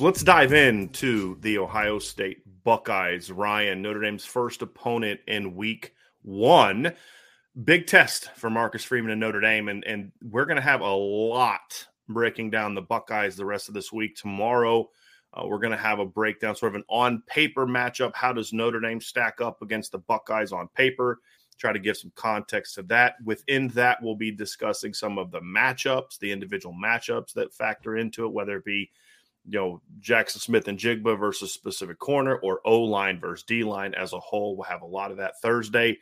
So let's dive into the Ohio State Buckeyes. Ryan, Notre Dame's first opponent in week one. Big test for Marcus Freeman and Notre Dame. And, and we're going to have a lot breaking down the Buckeyes the rest of this week. Tomorrow, uh, we're going to have a breakdown, sort of an on paper matchup. How does Notre Dame stack up against the Buckeyes on paper? Try to give some context to that. Within that, we'll be discussing some of the matchups, the individual matchups that factor into it, whether it be you know Jackson Smith-Njigba versus specific corner or O line versus D line as a whole. We'll have a lot of that Thursday.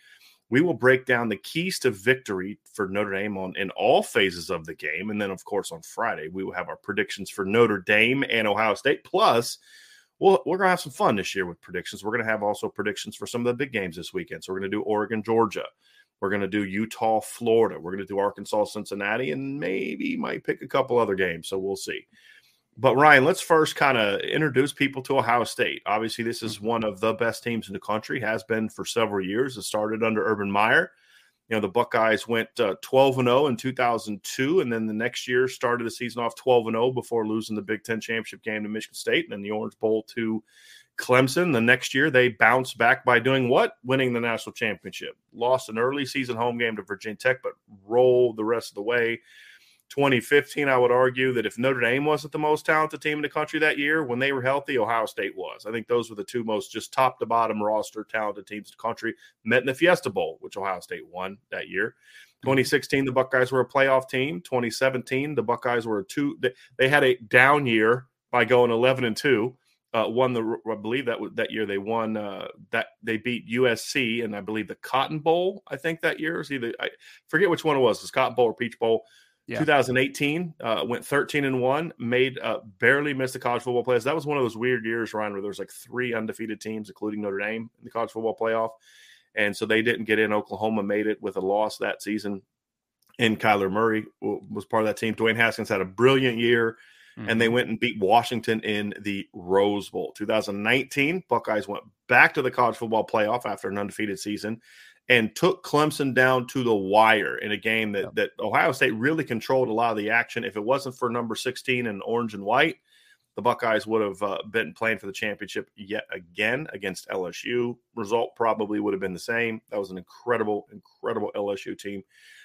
We will break down the keys to victory for Notre Dame on in all phases of the game, and then of course on Friday we will have our predictions for Notre Dame and Ohio State. Plus, we'll, we're gonna have some fun this year with predictions. We're gonna have also predictions for some of the big games this weekend. So we're gonna do Oregon, Georgia. We're going to do Utah, Florida. We're going to do Arkansas, Cincinnati, and maybe might pick a couple other games. So we'll see. But Ryan, let's first kind of introduce people to Ohio State. Obviously, this is one of the best teams in the country, has been for several years. It started under Urban Meyer. You know, the Buckeyes went uh, 12 and 0 in 2002, and then the next year started the season off 12 and 0 before losing the Big Ten championship game to Michigan State and then the Orange Bowl to Clemson. The next year, they bounced back by doing what? Winning the national championship. Lost an early season home game to Virginia Tech, but rolled the rest of the way 2015, I would argue that if Notre Dame wasn't the most talented team in the country that year, when they were healthy, Ohio State was. I think those were the two most just top to bottom roster talented teams in the country. Met in the Fiesta Bowl, which Ohio State won that year. 2016, the Buckeyes were a playoff team. 2017, the Buckeyes were a two. They had a down year by going 11 and two. Uh, won the I believe that that year they won uh, that they beat USC and I believe the Cotton Bowl I think that year is either I forget which one it was, the Cotton Bowl or Peach Bowl. Yeah. 2018 uh, went 13 and one, made uh, barely missed the college football playoffs. That was one of those weird years, Ryan, where there was like three undefeated teams, including Notre Dame, in the college football playoff, and so they didn't get in. Oklahoma made it with a loss that season, and Kyler Murray was part of that team. Dwayne Haskins had a brilliant year, mm-hmm. and they mm-hmm. went and beat Washington in the Rose Bowl. 2019, Buckeyes went back to the college football playoff after an undefeated season and took Clemson down to the wire in a game that, that Ohio State really controlled a lot of the action. If it wasn't for number 16 and orange and white, the Buckeyes would have uh, been playing for the championship yet again against LSU. Result probably would have been the same. That was an incredible, incredible LSU team.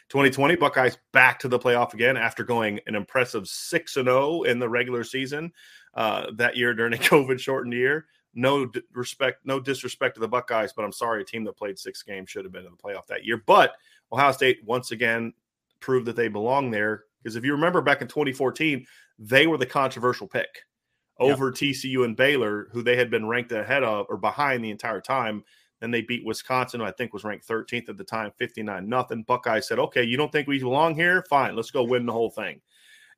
2020 Buckeyes back to the playoff again after going an impressive 6 and 0 in the regular season uh, that year during a COVID shortened year no respect, no disrespect to the Buckeyes, but I'm sorry, a team that played six games should have been in the playoff that year. But Ohio State once again proved that they belong there because if you remember back in 2014, they were the controversial pick over. TCU and Baylor, who they had been ranked ahead of or behind the entire time. Then they beat Wisconsin, who I think was ranked 13th at the time, 59 nothing. Buckeyes said, "Okay, you don't think we belong here? Fine, let's go win the whole thing."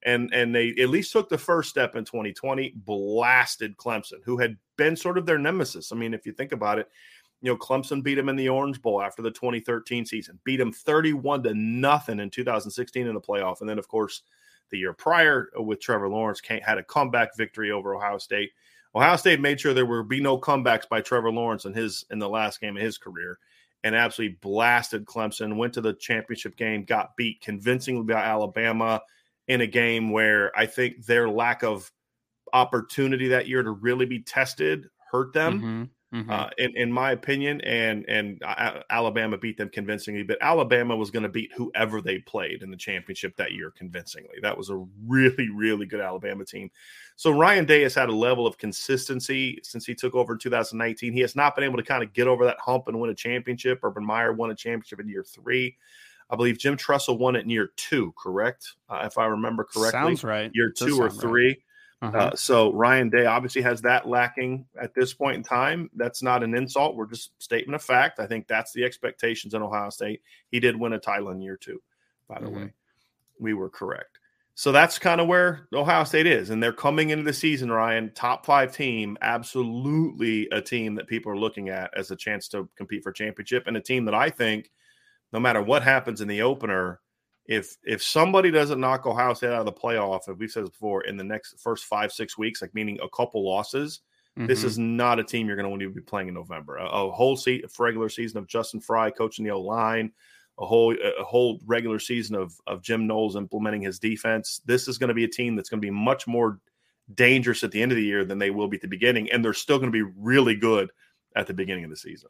And and they at least took the first step in 2020 blasted clemson who had been sort of their nemesis i mean if you think about it you know clemson beat them in the orange bowl after the 2013 season beat them 31 to nothing in 2016 in the playoff and then of course the year prior with Trevor Lawrence had a comeback victory over Ohio State. Ohio State made sure there would be no comebacks by Trevor Lawrence in his in the last game of his career and absolutely blasted Clemson, went to the championship game, got beat convincingly by Alabama in a game where I think their lack of opportunity that year to really be tested hurt them. Mm-hmm. Mm-hmm. Uh, in, in my opinion, and and uh, Alabama beat them convincingly. But Alabama was going to beat whoever they played in the championship that year convincingly. That was a really really good Alabama team. So Ryan Day has had a level of consistency since he took over in 2019. He has not been able to kind of get over that hump and win a championship. Urban Meyer won a championship in year three. I believe Jim Tressel won it in year two, correct? Uh, if I remember correctly. Sounds right. Year two or three. Right. Uh-huh. Uh, so Ryan Day obviously has that lacking at this point in time. That's not an insult. We're just statement of fact. I think that's the expectations in Ohio State. He did win a title in year two, by the mm-hmm. way. We were correct. So that's kind of where Ohio State is. And they're coming into the season, Ryan, top five team, absolutely a team that people are looking at as a chance to compete for championship and a team that I think, no matter what happens in the opener, if if somebody doesn't knock Ohio State out of the playoff, as we've said before, in the next first five six weeks, like meaning a couple losses, mm-hmm. this is not a team you're going to want to be playing in November. A, a whole se- regular season of Justin Frye coaching the O line, a whole a whole regular season of of Jim Knowles implementing his defense. This is going to be a team that's going to be much more dangerous at the end of the year than they will be at the beginning, and they're still going to be really good at the beginning of the season.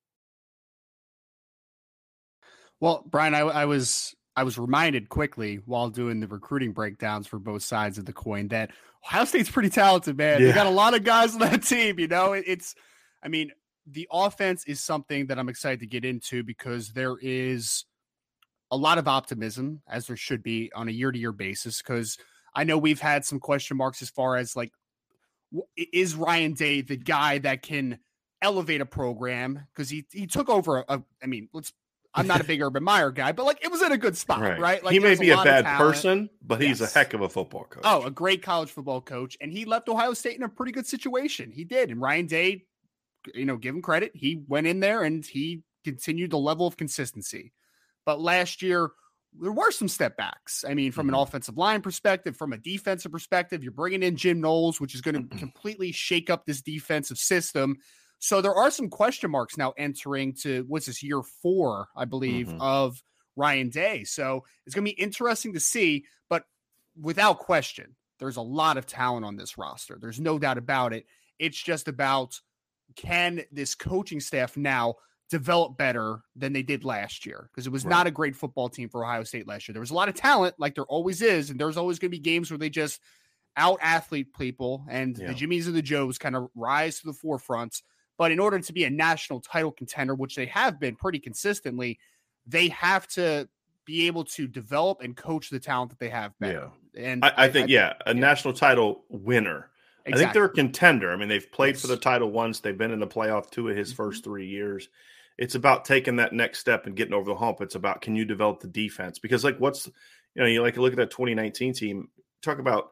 Well, Brian, I, I was I was reminded quickly while doing the recruiting breakdowns for both sides of the coin that Ohio State's pretty talented, man. Yeah. They got a lot of guys on that team. You know, it, it's, I mean, the offense is something that I'm excited to get into because there is a lot of optimism, as there should be on a year to year basis. Because I know we've had some question marks as far as like, is Ryan Day the guy that can elevate a program? Because he he took over a, a I mean, let's I'm not a big Urban Meyer guy, but like it was in a good spot, right? right? Like he may be a, a bad person, but yes. he's a heck of a football coach. Oh, a great college football coach, and he left Ohio State in a pretty good situation. He did, and Ryan Day, you know, give him credit. He went in there and he continued the level of consistency. But last year, there were some step backs. I mean, from mm-hmm. an offensive line perspective, from a defensive perspective, you're bringing in Jim Knowles, which is going to completely shake up this defensive system. So there are some question marks now entering to what's this year four, I believe, mm-hmm. of Ryan Day. So it's going to be interesting to see. But without question, there's a lot of talent on this roster. There's no doubt about it. It's just about can this coaching staff now develop better than they did last year because it was right. not a great football team for Ohio State last year. There was a lot of talent, like there always is, and there's always going to be games where they just out athlete people, and yeah. the Jimmies and the Joes kind of rise to the forefront. But in order to be a national title contender, which they have been pretty consistently, they have to be able to develop and coach the talent that they have better. Yeah. And I, I think, I, yeah, a yeah. national title winner. Exactly. I think they're a contender. I mean, they've played yes. for the title once. They've been in the playoff two of his mm-hmm. first three years. It's about taking that next step and getting over the hump. It's about can you develop the defense? Because like what's you know, you like look at that 2019 team, talk about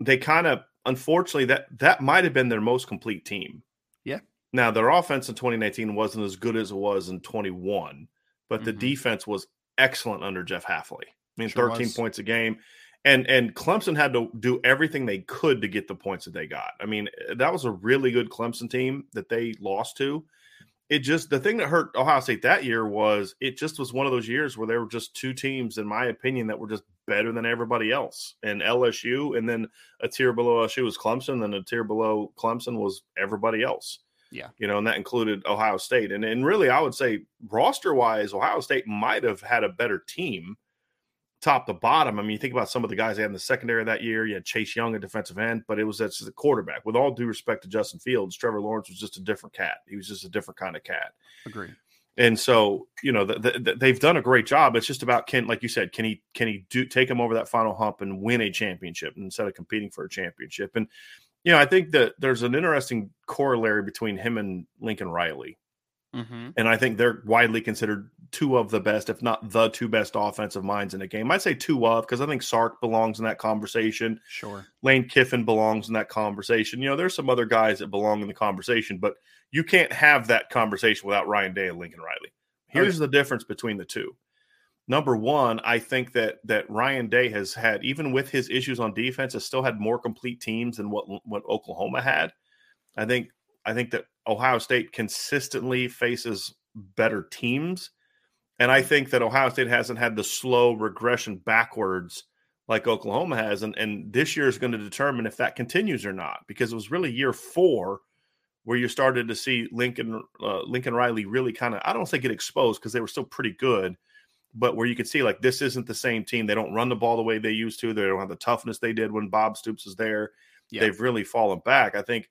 they kind of unfortunately that that might have been their most complete team. Yeah. Now their offense in 2019 wasn't as good as it was in 21, but mm-hmm. the defense was excellent under Jeff Hafley. I mean, sure 13 was. points a game. And and Clemson had to do everything they could to get the points that they got. I mean, that was a really good Clemson team that they lost to. It just the thing that hurt Ohio State that year was it just was one of those years where there were just two teams, in my opinion, that were just better than everybody else. And LSU, and then a tier below LSU was Clemson, and a tier below Clemson was everybody else. Yeah. You know, and that included Ohio State. And and really I would say roster wise, Ohio State might have had a better team top to bottom. I mean, you think about some of the guys they had in the secondary that year. You had Chase Young, at defensive end, but it was that's the quarterback. With all due respect to Justin Fields, Trevor Lawrence was just a different cat. He was just a different kind of cat. Agree. And so, you know, the, the, they've done a great job. It's just about can, like you said, can he can he do take him over that final hump and win a championship instead of competing for a championship? And you know, I think that there's an interesting corollary between him and Lincoln Riley. Mm-hmm. And I think they're widely considered two of the best, if not the two best offensive minds in the game. I'd say two of because I think Sark belongs in that conversation. Sure. Lane Kiffin belongs in that conversation. You know, there's some other guys that belong in the conversation, but you can't have that conversation without Ryan Day and Lincoln Riley. Here's the difference between the two number one, I think that that Ryan Day has had, even with his issues on defense, has still had more complete teams than what what Oklahoma had. I think I think that Ohio State consistently faces better teams, and I think that Ohio State hasn't had the slow regression backwards like Oklahoma has, and and this year is going to determine if that continues or not, because it was really year four where you started to see Lincoln uh, Lincoln Riley really kind of I don't say get exposed because they were still pretty good but where you could see like this isn't the same team. They don't run the ball the way they used to. They don't have the toughness they did when Bob Stoops was there. Yeah. They've really fallen back. I think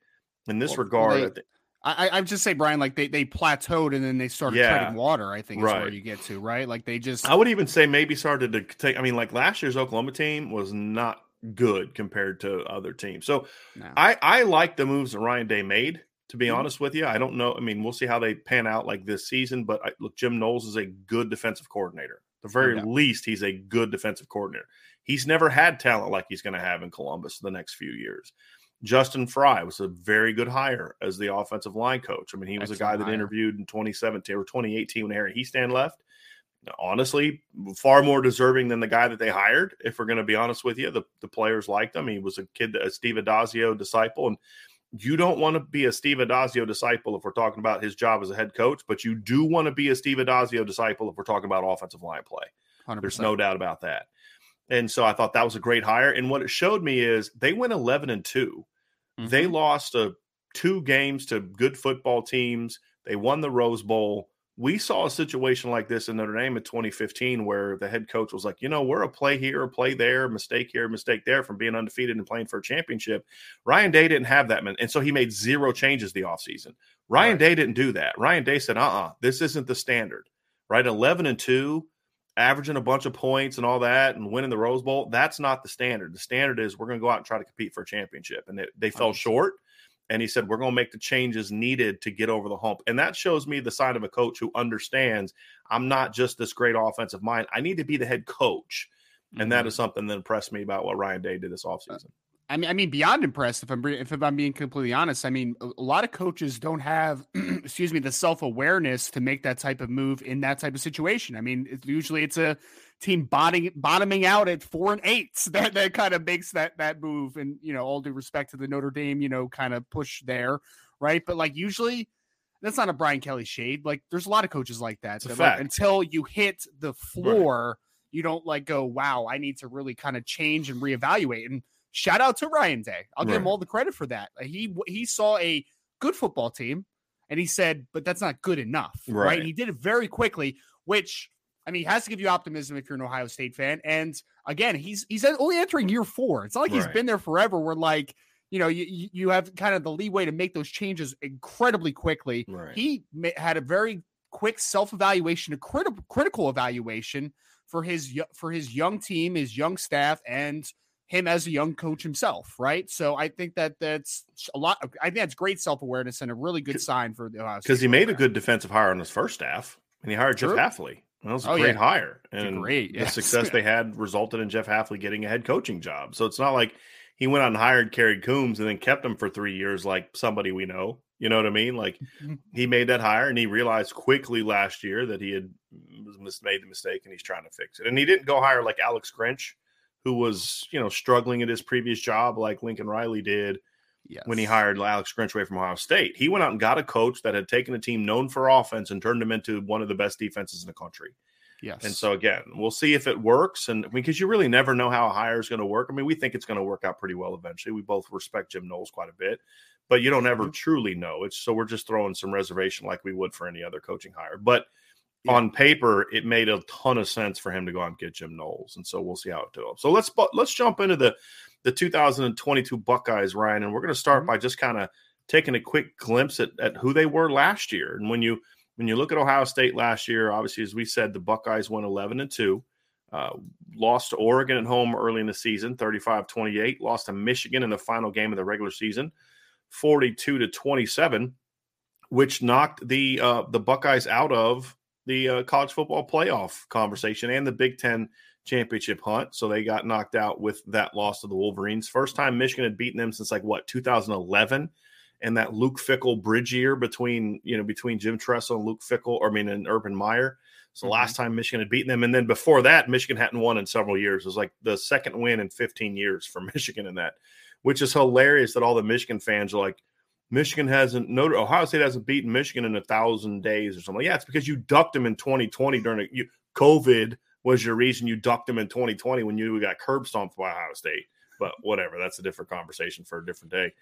in this well, regard. They, I, I just say, Brian, like they, they plateaued and then they started yeah, treading water. I think is right. where you get to, right? Like they just. I would even say maybe started to take. I mean, like last year's Oklahoma team was not good compared to other teams. So no. I I like the moves that Ryan Day made. To be honest with you, I don't know. I mean, we'll see how they pan out like this season. But I, look, Jim Knowles is a good defensive coordinator. the very yeah. least, he's a good defensive coordinator. He's never had talent like he's going to have in Columbus the next few years. Justin Frye was a very good hire as the offensive line coach. I mean, he was Excellent a guy that hire. interviewed in 2017 or 2018 when Harry Hiestand left. Honestly, far more deserving than the guy that they hired. If we're going to be honest with you, the, the players liked him. He was a kid, a Steve Addazio disciple, and you don't want to be a Steve Addazio disciple if we're talking about his job as a head coach, but you do want to be a Steve Addazio disciple if we're talking about offensive line play. 100%. There's no doubt about that. And so I thought that was a great hire. And what it showed me is they went 11 and 2. Mm-hmm. They lost a, two games to good football teams. They won the Rose Bowl we saw a situation like this in Notre Dame in 2015 where the head coach was like, you know, we're a play here, a play there, mistake here, mistake there from being undefeated and playing for a championship. Ryan Day didn't have that. And so he made zero changes the offseason. Ryan right. Day didn't do that. Ryan Day said, uh uh-uh, uh this isn't the standard, right? 11 and 2, averaging a bunch of points and all that and winning the Rose Bowl. That's not the standard. The standard is we're going to go out and try to compete for a championship. And they, they fell short and he said we're going to make the changes needed to get over the hump and that shows me the side of a coach who understands i'm not just this great offensive mind i need to be the head coach and mm-hmm. that is something that impressed me about what ryan day did this offseason I mean, I mean, beyond impressed. If I'm if I'm being completely honest, I mean, a lot of coaches don't have, excuse me, the self awareness to make that type of move in that type of situation. I mean, it's, usually it's a team bottoming bottoming out at four and eights that that kind of makes that that move. And you know, all due respect to the Notre Dame, you know, kind of push there, right? But like usually. That's not a Brian Kelly shade. Like, there's a lot of coaches like that. that like, until you hit the floor, right. you don't like go, "Wow, I need to really kind of change and reevaluate." And shout out to Ryan Day. I'll right. give him all the credit for that. He he saw a good football team and he said, but that's not good enough. Right. right? he did it very quickly, which I mean, he has to give you optimism if you're an Ohio State fan. And again, he's he's only entering year four. It's not like right. he's been there forever. We're like, you know, you you have kind of the leeway to make those changes incredibly quickly. Right. He had a very quick self evaluation, a critical critical evaluation for his for his young team, his young staff, and him as a young coach himself, right? So I think that that's a lot. I think that's great self awareness and a really good sign for the Ohio State. because he made a good defensive hire on his first staff, and he hired True. Jeff Hafley. That was a oh, great yeah. hire, and great yes. the success they had resulted in Jeff Hafley getting a head coaching job. So it's not like he went out and hired Kerry Coombs and then kept him for three years, like somebody we know. You know what I mean? Like mm-hmm. he made that hire and he realized quickly last year that he had made the mistake and he's trying to fix it. And he didn't go hire like Alex Grinch, who was, you know, struggling at his previous job like Lincoln Riley did yes. when he hired Alex Grinch away from Ohio State. He went out and got a coach that had taken a team known for offense and turned them into one of the best defenses in the country. Yes. And so again, we'll see if it works. And because you really never know how a hire is going to work. I mean, we think it's going to work out pretty well eventually. We both respect Jim Knowles quite a bit, but you don't ever mm-hmm. truly know. It's so we're just throwing some reservation like we would for any other coaching hire. But yeah. on paper, it made a ton of sense for him to go out and get Jim Knowles. And so we'll see how it develops. So let's let's jump into the the 2022 Buckeyes, Ryan, and we're going to start mm-hmm. by just kind of taking a quick glimpse at, at who they were last year. And when you when you look at Ohio State last year, obviously, as we said, the Buckeyes went 11 and 2, uh, lost to Oregon at home early in the season, 35 28, lost to Michigan in the final game of the regular season, 42 to 27, which knocked the uh, the Buckeyes out of the uh, college football playoff conversation and the Big Ten championship hunt. So they got knocked out with that loss to the Wolverines. First time Michigan had beaten them since like what 2011 and that Luke Fickell bridge year between you know between Jim Tressel and Luke Fickell, or I mean, and Urban Meyer. So mm-hmm. last time Michigan had beaten them, and then before that, Michigan hadn't won in several years. It was like the second win in 15 years for Michigan in that, which is hilarious that all the Michigan fans are like, Michigan hasn't, no, Ohio State hasn't beaten Michigan in a thousand days or something. Yeah, it's because you ducked them in 2020 during a, you, COVID was your reason you ducked them in 2020 when you got curb stomped by Ohio State. But whatever, that's a different conversation for a different day.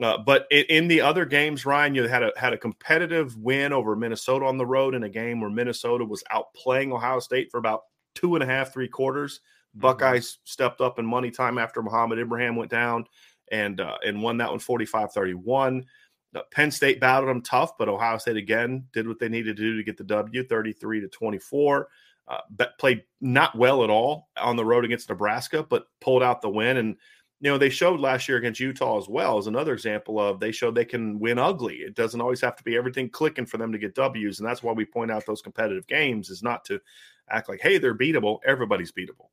Uh, but in, in, the other games, Ryan, you had a had a competitive win over Minnesota on the road in a game where Minnesota was outplaying Ohio State for about two and a half, three quarters. Mm-hmm. Buckeyes stepped up in money time after Mohamed Ibrahim went down and uh, and won that one 45-31. Uh, Penn State battled them tough, but Ohio State again did what they needed to do to get the W, 33 to 24. Uh, played not well at all on the road against Nebraska, but pulled out the win. And you know, they showed last year against Utah as well as another example of they showed they can win ugly. It doesn't always have to be everything clicking for them to get W's. And that's why we point out those competitive games is not to act like, hey, they're beatable. Everybody's beatable.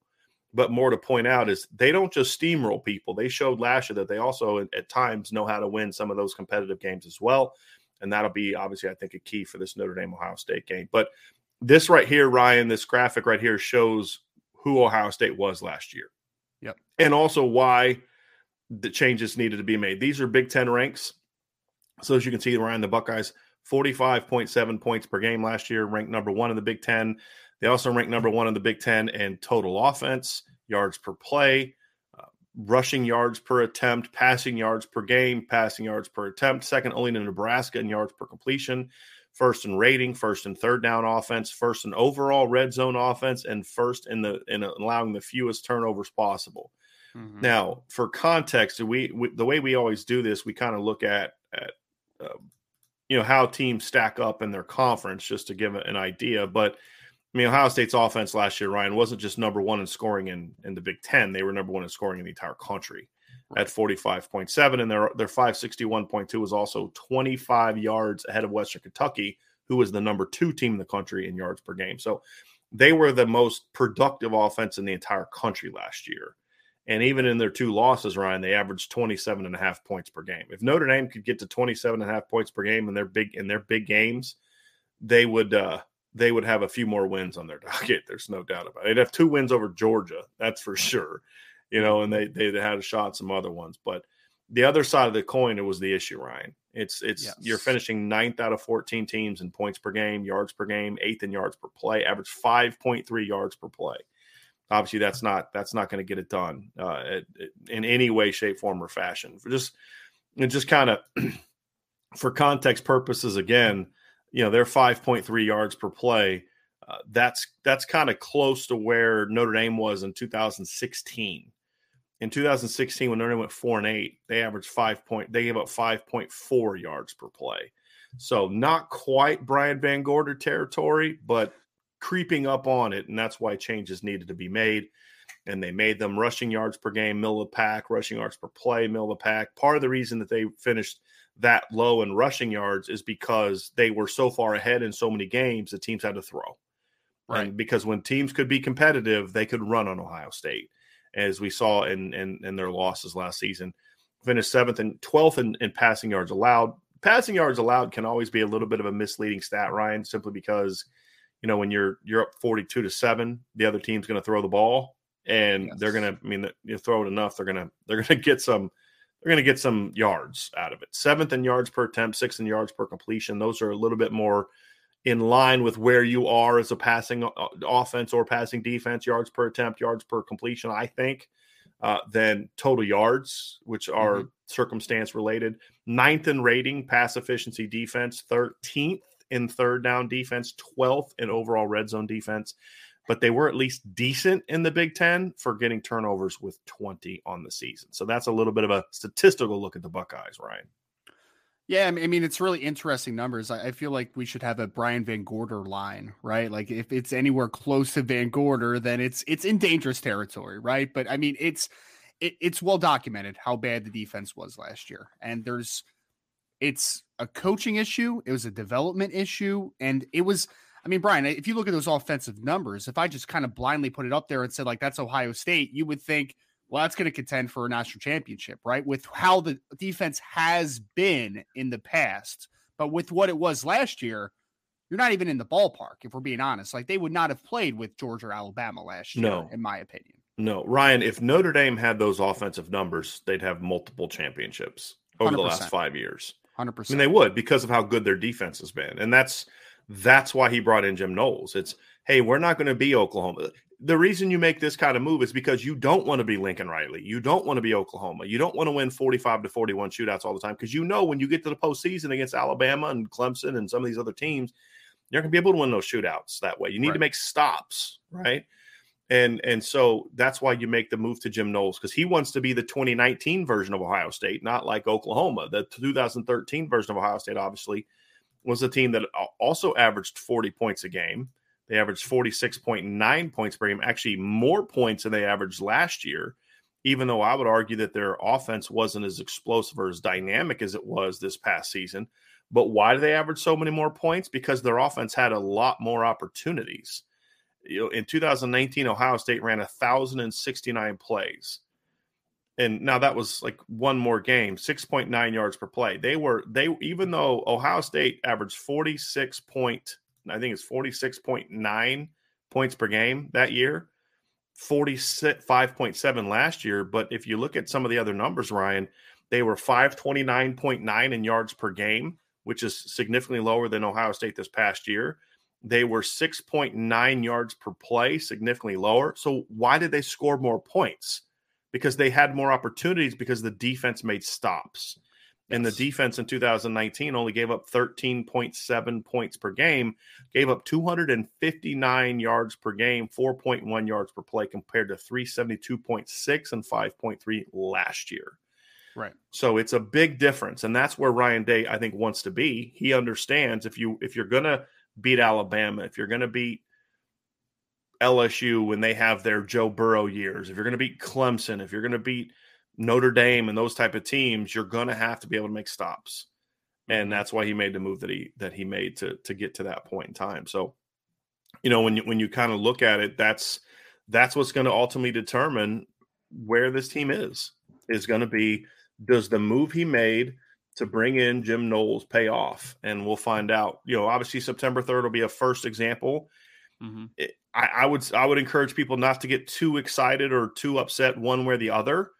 But more to point out is they don't just steamroll people. They showed last year that they also at times know how to win some of those competitive games as well. And that'll be obviously, I think, a key for this Notre Dame Ohio State game. But this right here, Ryan, this graphic right here shows who Ohio State was last year. Yep. And also why the changes needed to be made. These are Big Ten ranks. So as you can see, Ryan, the Buckeyes 45.7 points per game last year, ranked number one in the Big Ten. They also ranked number one in the Big Ten in total offense, yards per play, uh, rushing yards per attempt, passing yards per game, passing yards per attempt, second only to Nebraska in yards per completion, first in rating, first and third down offense, first in overall red zone offense, and first in the in allowing the fewest turnovers possible. Mm-hmm. Now, for context, we, we, the way we always do this, we kind of look at at uh, you know how teams stack up in their conference just to give an idea. But I mean, Ohio State's offense last year, Ryan, wasn't just number one in scoring in in the Big Ten; they were number one in scoring in the entire country. At forty five point seven, and their their five sixty one point two was also twenty five yards ahead of Western Kentucky, who was the number two team in the country in yards per game. So they were the most productive offense in the entire country last year. And even in their two losses, Ryan, they averaged 27 and a half points per game. If Notre Dame could get to 27 and a half points per game in their big in their big games, they would uh they would have a few more wins on their docket. There's no doubt about it. They'd have two wins over Georgia, that's for sure. You know, and they they had a shot some other ones. But the other side of the coin, it was the issue, Ryan. It's it's yes. you're finishing ninth out of 14 teams in points per game, yards per game, eighth in yards per play, average 5.3 yards per play. obviously that's not that's not going to get it done uh, in any way, shape, form, or fashion. For just and just kind of for context purposes, again, you know they're five point three yards per play. Uh, that's that's kind of close to where Notre Dame was in 2016. In 2016, when Notre Dame went four and eight, they averaged five point. They gave up 5.4 yards per play. So not quite Brian VanGorder territory, but creeping up on it, and that's why changes needed to be made. And they made them rushing yards per game, middle of the pack, rushing yards per play, middle of the pack. Part of the reason that they finished that low in rushing yards is because they were so far ahead in so many games the teams had to throw. Right. And because when teams could be competitive, they could run on Ohio State, as we saw in in, in their losses last season. Finished seventh and twelfth in, in passing yards allowed. Passing yards allowed can always be a little bit of a misleading stat, Ryan, simply because you know when you're you're up 42 to 7 the other team's going to throw the ball and yes. they're going to i mean you throw it enough they're going to they're going to get some they're going to get some yards out of it seventh in yards per attempt sixth in yards per completion those are a little bit more in line with where you are as a passing uh, offense or passing defense yards per attempt yards per completion i think uh, than total yards which are mm-hmm. circumstance related ninth in rating pass efficiency defense 13th in third down defense, 12th in overall red zone defense, but they were at least decent in the Big Ten for getting turnovers with 20 on the season. So that's a little bit of a statistical look at the Buckeyes, Ryan. Yeah, I mean, it's really interesting numbers. I feel like we should have a Brian VanGorder line, right? Like if it's anywhere close to VanGorder, then it's it's in dangerous territory, right? But I mean, it's it, it's well documented how bad the defense was last year, and there's it's a coaching issue, it was a development issue, and it was. I mean, Brian, if you look at those offensive numbers, if I just kind of blindly put it up there and said like that's Ohio State, you would think, well, that's going to contend for a national championship, right? With how the defense has been in the past, but with what it was last year, you're not even in the ballpark. If we're being honest, like they would not have played with Georgia or Alabama last year, no. in my opinion. No, Ryan, if Notre Dame had those offensive numbers, they'd have multiple championships over 100%. the last five years. Hundred percent. I mean, they would because of how good their defense has been, and that's that's why he brought in Jim Knowles. It's hey, we're not going to be Oklahoma. The reason you make this kind of move is because you don't want to be Lincoln Riley. You don't want to be Oklahoma. You don't want to win 45 to 41 shootouts all the time because you know when you get to the postseason against Alabama and Clemson and some of these other teams, you're going to be able to win those shootouts that way. You need right. to make stops, right? And and so that's why you make the move to Jim Knowles because he wants to be the 2019 version of Ohio State, not like Oklahoma. The 2013 version of Ohio State obviously was a team that also averaged 40 points a game. They averaged 46.9 points per game, actually more points than they averaged last year. Even though I would argue that their offense wasn't as explosive or as dynamic as it was this past season. But why do they average so many more points? Because their offense had a lot more opportunities you know, in 2019, Ohio State ran 1,069 plays. And now that was like one more game, 6.9 yards per play. They were, they, even though Ohio State averaged 46 point, I think it's 46.9 points per game that year, 45.7 last year. But if you look at some of the other numbers, Ryan, they were 529.9 in yards per game, which is significantly lower than Ohio State this past year. They were 6.9 yards per play, significantly lower. So, why did they score more points? Because they had more opportunities because the defense made stops. And the defense in 2019 only gave up 13.7 points per game, gave up 259 yards per game, 4.1 yards per play compared to 372.6 and 5.3 last year. Right. So it's a big difference and that's where Ryan Day I think wants to be. He understands if you if you're going to beat Alabama, if you're going to beat LSU when they have their Joe Burrow years, if you're going to beat Clemson, if you're going to beat Notre Dame and those type of teams, you're going to have to be able to make stops. And mm-hmm. that's why he made the move that he that he made to to get to that point in time. So, you know, when you when you kind of look at it, that's that's what's going to ultimately determine where this team is. Is going to be does the move he made to bring in Jim Knowles pay off, and we'll find out. You know, obviously September third will be a first example. Mm-hmm. It, I, I, would I would encourage people not to get too excited or too upset one way or the other.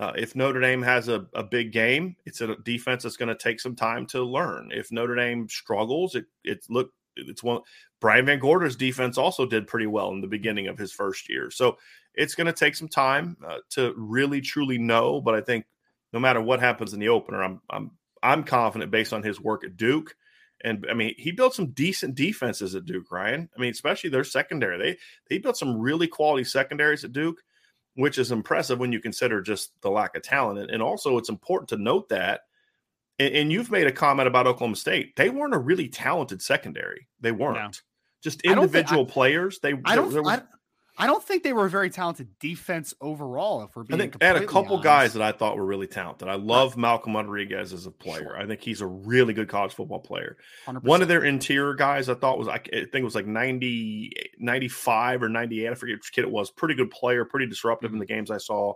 Uh, if Notre Dame has a, a big game, it's a defense that's going to take some time to learn. If Notre Dame struggles, it it look it's one. Brian VanGorder's defense also did pretty well in the beginning of his first year. So it's going to take some time uh, to really truly know. But I think no matter what happens in the opener, I'm I'm I'm confident based on his work at Duke. And I mean, he built some decent defenses at Duke, Ryan. I mean, especially their secondary. They they built some really quality secondaries at Duke, which is impressive when you consider just the lack of talent. And also, it's important to note that. And, you've made a comment about Oklahoma State. They weren't a really talented secondary. They weren't. No. Just individual I, players. They I don't. There was, I don't think they were a very talented defense overall. If we're being, I think had a couple honest. guys that I thought were really talented. I love Malcolm Rodriguez as a player. Sure. I think he's a really good college football player. 100%. One of their interior guys I thought was I think it was like 90, 95 or 98. I forget which kid it was. Pretty good player, pretty disruptive mm-hmm. in the games I saw.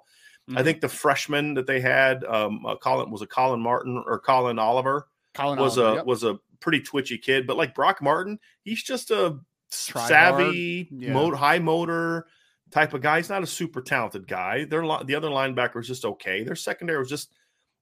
Mm-hmm. I think the freshman that they had, um, uh, Colin was a Colin Martin or Colin Oliver. Colin was Oliver, a yep. was a pretty twitchy kid, but like Brock Martin, he's just a savvy, yeah. high motor type of guy. He's not a super talented guy. Their the other linebacker was just okay. Their secondary was just,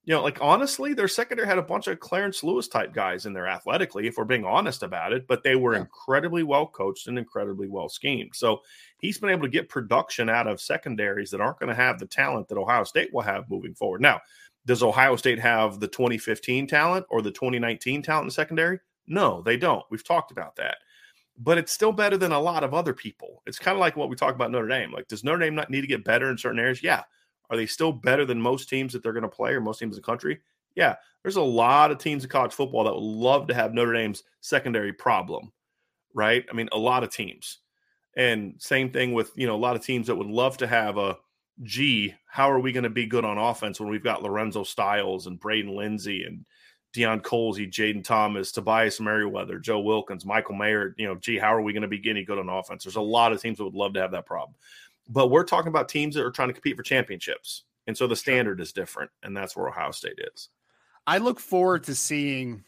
you know, like honestly, their secondary had a bunch of Clarence Lewis type guys in there athletically, if we're being honest about it. But they were yeah. incredibly well coached and incredibly well schemed. So he's been able to get production out of secondaries that aren't going to have the talent that Ohio State will have moving forward. Now, does Ohio State have the 2015 talent or the 2019 talent in secondary? No, they don't. We've talked about that but it's still better than a lot of other people. It's kind of like what we talk about Notre Dame. Like, does Notre Dame not need to get better in certain areas? Yeah. Are they still better than most teams that they're going to play or most teams in the country? Yeah. There's a lot of teams in college football that would love to have Notre Dame's secondary problem, right? I mean, a lot of teams. And same thing with, you know, a lot of teams that would love to have a, gee, how are we going to be good on offense when we've got Lorenzo Styles and Braden Lenzy and Deion Colzie, Jayden Thomas, Tobias Merriweather, Joe Wilkins, Michael Mayer. You know, gee, how are we going to be any good on offense? There's a lot of teams that would love to have that problem. But we're talking about teams that are trying to compete for championships. And so the standard is different. And that's where Ohio State is. I look forward to seeing,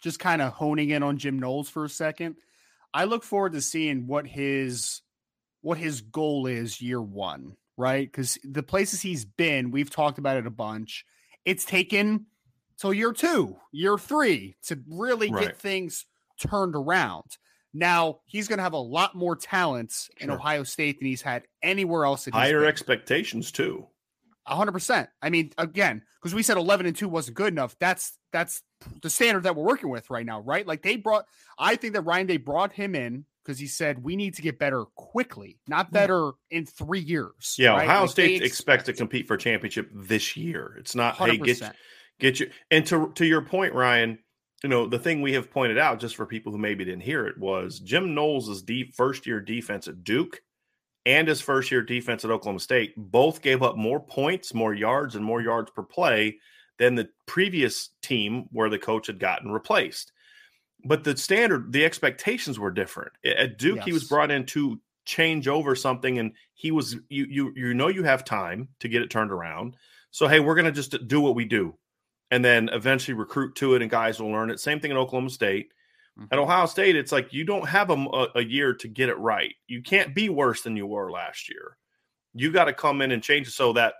just kind of honing in on Jim Knowles for a second. I look forward to seeing what his what his goal is year one, right? Because the places he's been, we've talked about it a bunch. It's taken till year two, year three to really right. get things turned around. Now he's going to have a lot more talents sure. in Ohio State than he's had anywhere else. Higher expectations too. hundred percent. I mean, again, because we said eleven and two wasn't good enough. That's that's the standard that we're working with right now, right? Like they brought. I think that Ryan Day brought him in because he said we need to get better quickly, not hmm. better in three years. Yeah, right? Ohio like State expects to compete for a championship this year. It's not 100%. hey get Get you and to to your point, Ryan. You know the thing we have pointed out, just for people who maybe didn't hear it, was Jim Knowles' deep first year defense at Duke and his first year defense at Oklahoma State both gave up more points, more yards, and more yards per play than the previous team where the coach had gotten replaced. But the standard, the expectations were different. At Duke, yes. he was brought in to change over something, and he was you you you know you have time to get it turned around. So hey, we're gonna just do what we do and then eventually recruit to it and guys will learn it. Same thing in Oklahoma State. Mm-hmm. At Ohio State, it's like you don't have a, a, year to get it right. You can't be worse than you were last year. You got to come in and change it so that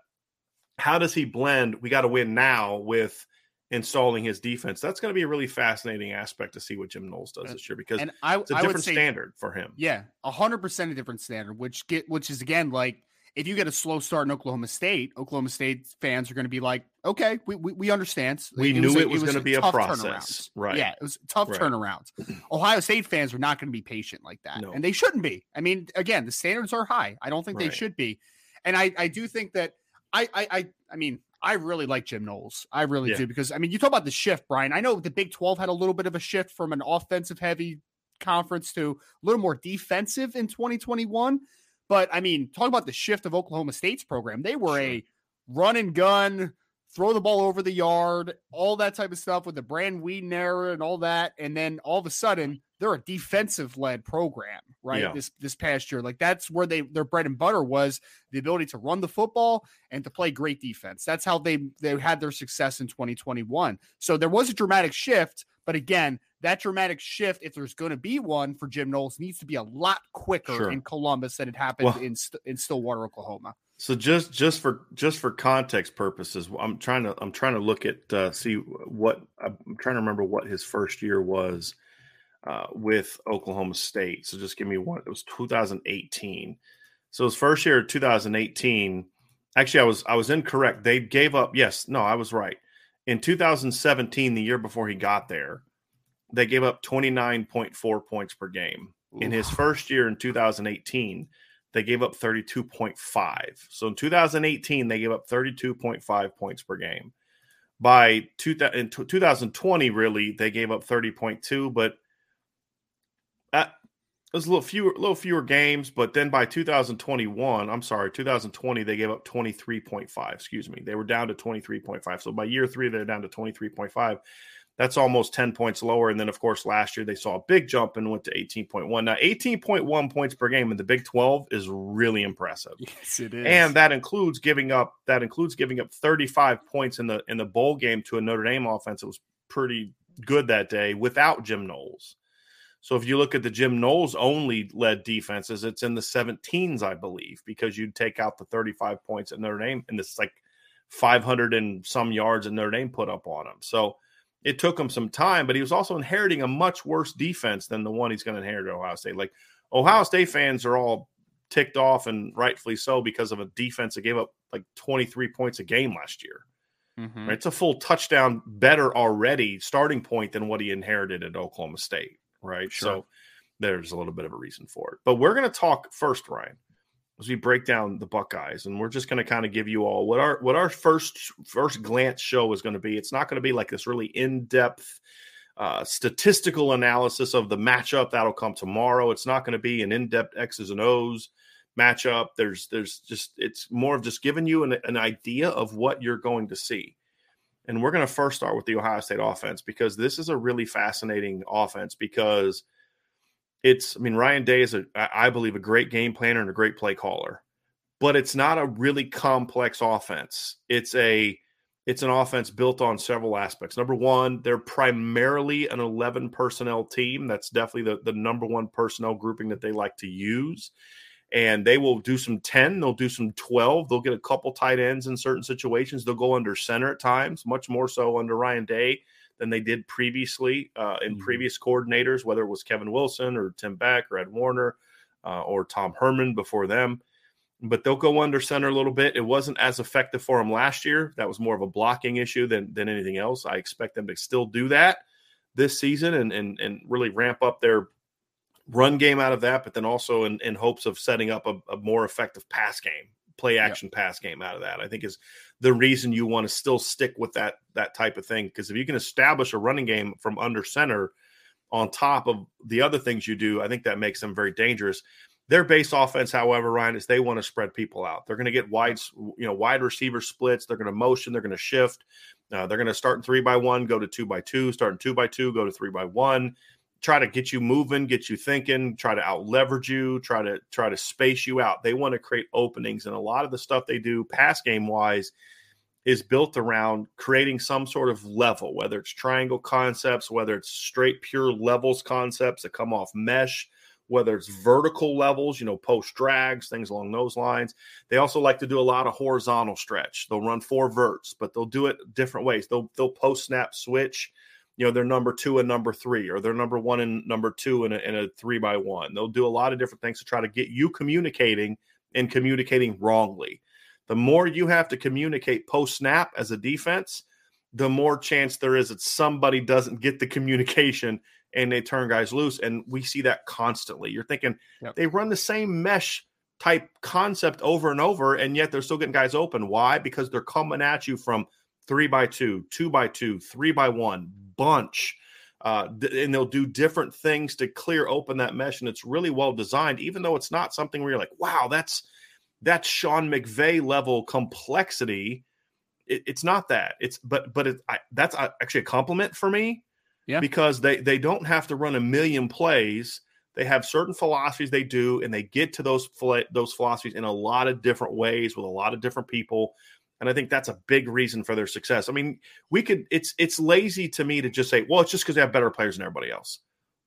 how does he blend? We got to win now with installing his defense. That's going to be a really fascinating aspect to see what Jim Knowles does this year because and I, it's a I different say, standard for him. Yeah, hundred percent a different standard, which get which is again like if you get a slow start in Oklahoma State, Oklahoma State fans are going to be like, okay, we, we, we understand. We it knew was a, it was, was going to be a process. Right. Yeah, it was tough right. turnarounds. Ohio State fans are not going to be patient like that. No. And they shouldn't be. I mean, again, the standards are high. I don't think right. they should be. And I, I do think that I, I, I, I mean, I really like Jim Knowles. I really yeah. do because I mean, you talk about the shift, Brian. I know the Big 12 had a little bit of a shift from an offensive heavy conference to a little more defensive in 2021. But I mean, talk about the shift of Oklahoma State's program. They were sure. a run and gun, throw the ball over the yard, all that type of stuff with the Brandon Weeden era and all that. And then all of a sudden, they're a defensive led program, right? Yeah. This this past year. Like that's where they their bread and butter was the ability to run the football and to play great defense. That's how they they had their success in 2021. So there was a dramatic shift, but again, that dramatic shift, if there's going to be one for Jim Knowles, needs to be a lot quicker sure. in Columbus than it happened well, in in Stillwater, Oklahoma. So just just for just for context purposes, I'm trying to I'm trying to look at uh, see what I'm trying to remember what his first year was. uh, with Oklahoma State. So just give me one. It was 2018. So his first year, 2018. Actually, I was I was incorrect. They gave up. Yes, no, I was right. In 2017, the year before he got there, they gave up 29.4 points per game. Ooh. In his first year in 2018, they gave up 32.5. So in 2018, they gave up 32.5 points per game. By in 2020, really, they gave up 30.2, but uh, it was a little fewer, little fewer games. But then by 2021, I'm sorry, 2020, they gave up 23.5. Excuse me, they were down to 23.5. So by year three, they're down to 23.5. That's almost 10 points lower. And then, of course, last year they saw a big jump and went to 18.1. Now, 18.1 points per game in the Big 12 is really impressive. Yes, it is. And that includes giving up that includes giving up 35 points in the in the bowl game to a Notre Dame offense. It was pretty good that day without Jim Knowles. So if you look at the Jim Knowles only led defenses, it's in the 17s, I believe, because you'd take out the 35 points at Notre Dame and it's like 500 and some yards that Notre Dame put up on them. So it took him some time, but he was also inheriting a much worse defense than the one he's going to inherit at Ohio State. Like Ohio State fans are all ticked off and rightfully so because of a defense that gave up like 23 points a game last year. Mm-hmm. It's a full touchdown better already starting point than what he inherited at Oklahoma State, right? Sure. So there's a little bit of a reason for it. But we're going to talk first, Ryan as we break down the Buckeyes, and we're just going to kind of give you all what our what our first first glance show is going to be. It's not going to be like this really in depth uh, statistical analysis of the matchup that'll come tomorrow. It's not going to be an in depth X's and O's matchup. There's there's just it's more of just giving you an, an idea of what you're going to see. And we're going to first start with the Ohio State offense because this is a really fascinating offense because – it's I mean Ryan Day is a I believe a great game planner and a great play caller, but it's not a really complex offense. It's a it's an offense built on several aspects. Number one, they're primarily an 11 personnel team. That's definitely the, the number one personnel grouping that they like to use. And they will do some 10, they'll do some 12, they'll get a couple tight ends in certain situations. They'll go under center at times, much more so under Ryan Day than they did previously uh, in mm-hmm. previous coordinators, whether it was Kevin Wilson or Tim Beck or Ed Warinner uh, or Tom Herman before them. But they'll go under center a little bit. It wasn't as effective for them last year. That was more of a blocking issue than than anything else. I expect them to still do that this season and and and really ramp up their run game out of that, but then also in, in hopes of setting up a, a more effective pass game play action pass game out of that. I think is the reason you want to still stick with that that type of thing because if you can establish a running game from under center on top of the other things you do, I think that makes them very dangerous. Their base offense, however, Ryan, is they want to spread people out. They're going to get wide, you know, wide receiver splits. They're going to motion. They're going to shift. Uh, they're going to start in three by one, go to two by two, start in two by two, go to three by one try to get you moving, get you thinking, try to out leverage you, try to try to space you out. They want to create openings, and a lot of the stuff they do pass game wise is built around creating some sort of level, whether it's triangle concepts, whether it's straight pure levels concepts that come off mesh, whether it's vertical levels, you know, post drags, things along those lines. They also like to do a lot of horizontal stretch. They'll run four verts, but they'll do it different ways. They'll they'll post snap switch you know, they're number two and number three, or they're number one and number two in a, in a three by one. They'll do a lot of different things to try to get you communicating and communicating wrongly. The more you have to communicate post snap as a defense, the more chance there is that somebody doesn't get the communication and they turn guys loose. And we see that constantly. You're thinking yep. they run the same mesh type concept over and over, and yet they're still getting guys open. Why? Because they're coming at you from three by two, two by two, three by one, bunch. Uh, and they'll do different things to clear open that mesh, and it's really well designed. Even though it's not something where you're like, "Wow, that's that's Sean McVay level complexity." It, it's not that. It's but but it, I, that's actually a compliment for me. Yeah, because they they don't have to run a million plays. They have certain philosophies they do, and they get to those those philosophies in a lot of different ways with a lot of different people and I think that's a big reason for their success. I mean, we could it's it's lazy to me to just say, well, it's just because they have better players than everybody else.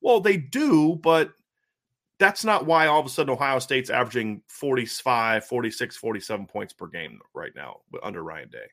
Well, they do, but that's not why all of a sudden Ohio State's averaging 45, 46, 47 points per game right now under Ryan Day.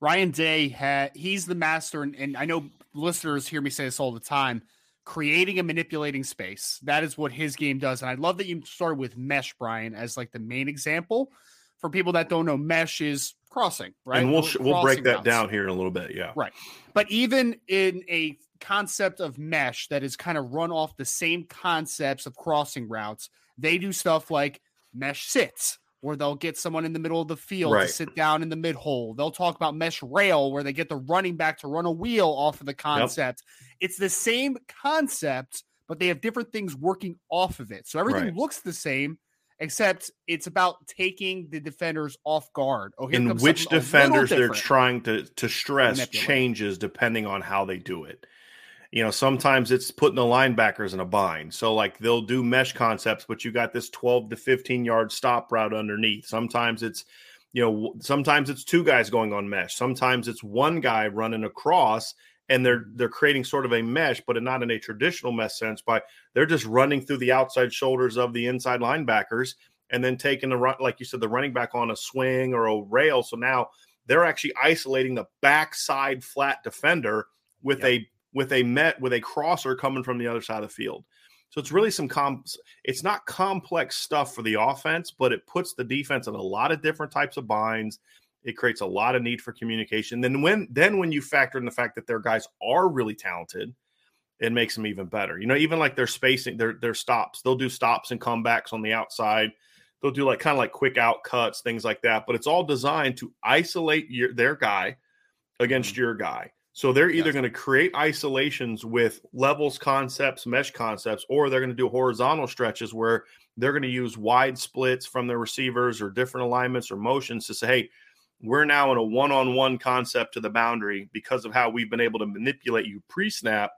Ryan Day had he's the master, and, and I know listeners hear me say this all the time. creating and manipulating space. That is what his game does. And I love that you started with mesh, Brian, as like the main example. For people that don't know, mesh is crossing, right? And we'll we'll break that routes. down here in a little bit, yeah. Right. But even in a concept of mesh that is kind of run off the same concepts of crossing routes, they do stuff like mesh sits, where they'll get someone in the middle of the field right. to sit down in the mid hole. They'll talk about mesh rail, where they get the running back to run a wheel off of the concept. Yep. It's the same concept, but they have different things working off of it. So everything right. looks the same, except it's about taking the defenders off guard. Oh, in which defenders they're trying to to stress changes depending on how they do it you know, sometimes it's putting the linebackers in a bind. So, like, they'll do mesh concepts, but you got this 12 to 15 yard stop route underneath. Sometimes it's, you know, sometimes it's two guys going on mesh. Sometimes it's one guy running across and they're they're creating sort of a mesh, but not in a traditional mesh sense. By they're just running through the outside shoulders of the inside linebackers and then taking the run, like you said, the running back on a swing or a rail. So now they're actually isolating the backside flat defender with yep. a with a met with a crosser coming from the other side of the field. So it's really some com it's not complex stuff for the offense, but it puts the defense in a lot of different types of binds. It creates a lot of need for communication. Then when then when you factor in the fact that their guys are really talented, it makes them even better. You know, even like their spacing, their their stops, they'll do stops and comebacks on the outside. They'll do like kind of like quick out cuts, things like that. But it's all designed to isolate your their guy against mm-hmm. your guy. So they're either yes. going to create isolations with levels concepts, mesh concepts, or they're going to do horizontal stretches where they're going to use wide splits from their receivers or different alignments or motions to say, hey, we're now in a one on one concept to the boundary because of how we've been able to manipulate you pre snap.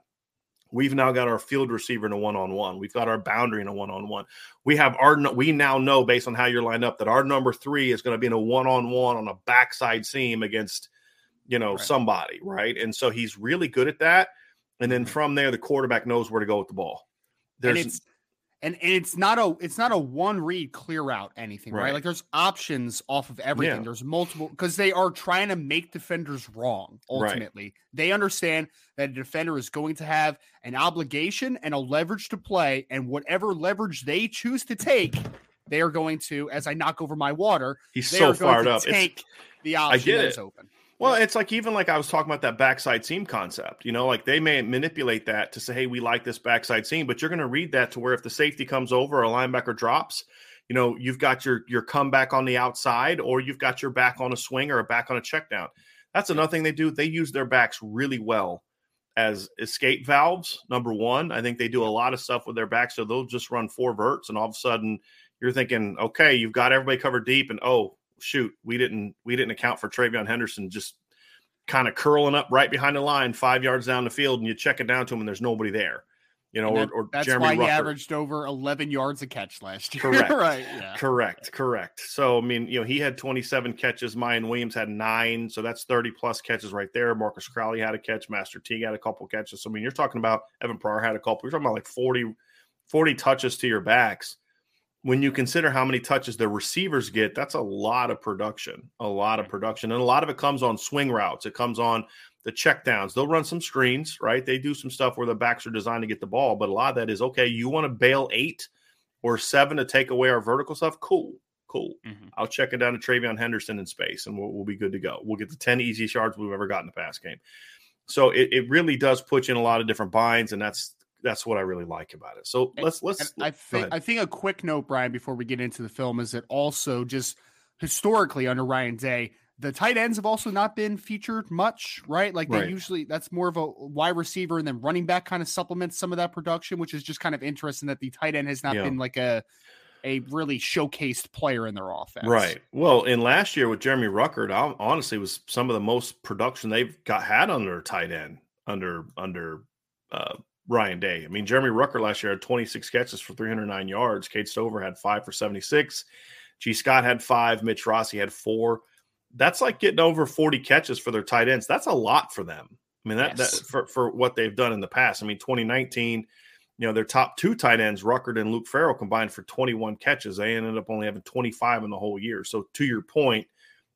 We've now got our field receiver in a one on one. We've got our boundary in a one on one. We have our, we now know based on how you're lined up that our number three is going to be in a one on one on a backside seam against you know, right. somebody, right? And so he's really good at that. And then mm-hmm. from there, the quarterback knows where to go with the ball. There's and it's and, it's not a it's not a one read clear out anything, right? right? Like there's options off of everything. Yeah. There's multiple because they are trying to make defenders wrong. Ultimately, right. they understand that a defender is going to have an obligation and a leverage to play, and whatever leverage they choose to take, they are going to. As I knock over my water, he's so fired up. Take it's, the option that's open. Well, it's like even like I was talking about that backside seam concept. You know, like they may manipulate that to say, "Hey, we like this backside seam," but you're going to read that to where if the safety comes over or a linebacker drops, you know, you've got your your comeback on the outside, or you've got your back on a swing or a back on a check down. That's another thing they do. They use their backs really well as escape valves. Number one, I think they do a lot of stuff with their backs, so they'll just run four verts, and all of a sudden you're thinking, okay, you've got everybody covered deep, and oh, shoot, we didn't we didn't account for TreVeyon Henderson just kind of curling up right behind the line, five yards down the field, and you check it down to him, and there's nobody there. You know, that, or, or, that's Jeremy why Ruckert. he averaged over 11 yards a catch last year. Correct. right. Yeah. Correct. Correct. So, I mean, you know, he had 27 catches. Miyan Williams had nine. So that's 30 plus catches right there. Marcus Crowley had a catch. Master Teague had a couple catches. So, I mean, you're talking about Evan Pryor had a couple. You're talking about like 40, 40 touches to your backs when you consider how many touches the receivers get, that's a lot of production, a lot of production. And a lot of it comes on swing routes. It comes on the checkdowns. They'll run some screens, right? They do some stuff where the backs are designed to get the ball, but a lot of that is okay, you want to bail eight or seven to take away our vertical stuff? Cool. Cool. Mm-hmm. I'll check it down to TreVeyon Henderson in space and we'll, we'll, be good to go. We'll get the 10 easiest yards we've ever got in the pass game. So it, it really does put you in a lot of different binds, and that's that's what I really like about it. So let's let's. I think I think a quick note, Brian, before we get into the film, is that also just historically under Ryan Day, the tight ends have also not been featured much, right? Like they right. usually that's more of a wide receiver and then running back kind of supplements some of that production, which is just kind of interesting that the tight end has not yeah. been like a a really showcased player in their offense. Right. Well, in last year with Jeremy Ruckert, I, honestly was some of the most production they've got had under tight end under under uh, Ryan Day. I mean, Jeremy Ruckert last year had 26 catches for 309 yards. Cade Stover had five for 76. Gee Scott had five. Mitch Rossi had four. That's like getting over 40 catches for their tight ends. That's a lot for them. I mean, that, yes. that for, for what they've done in the past. I mean, 2019, you know, their top two tight ends, Ruckert and Luke Farrell, combined for 21 catches. They ended up only having 25 in the whole year. So, to your point,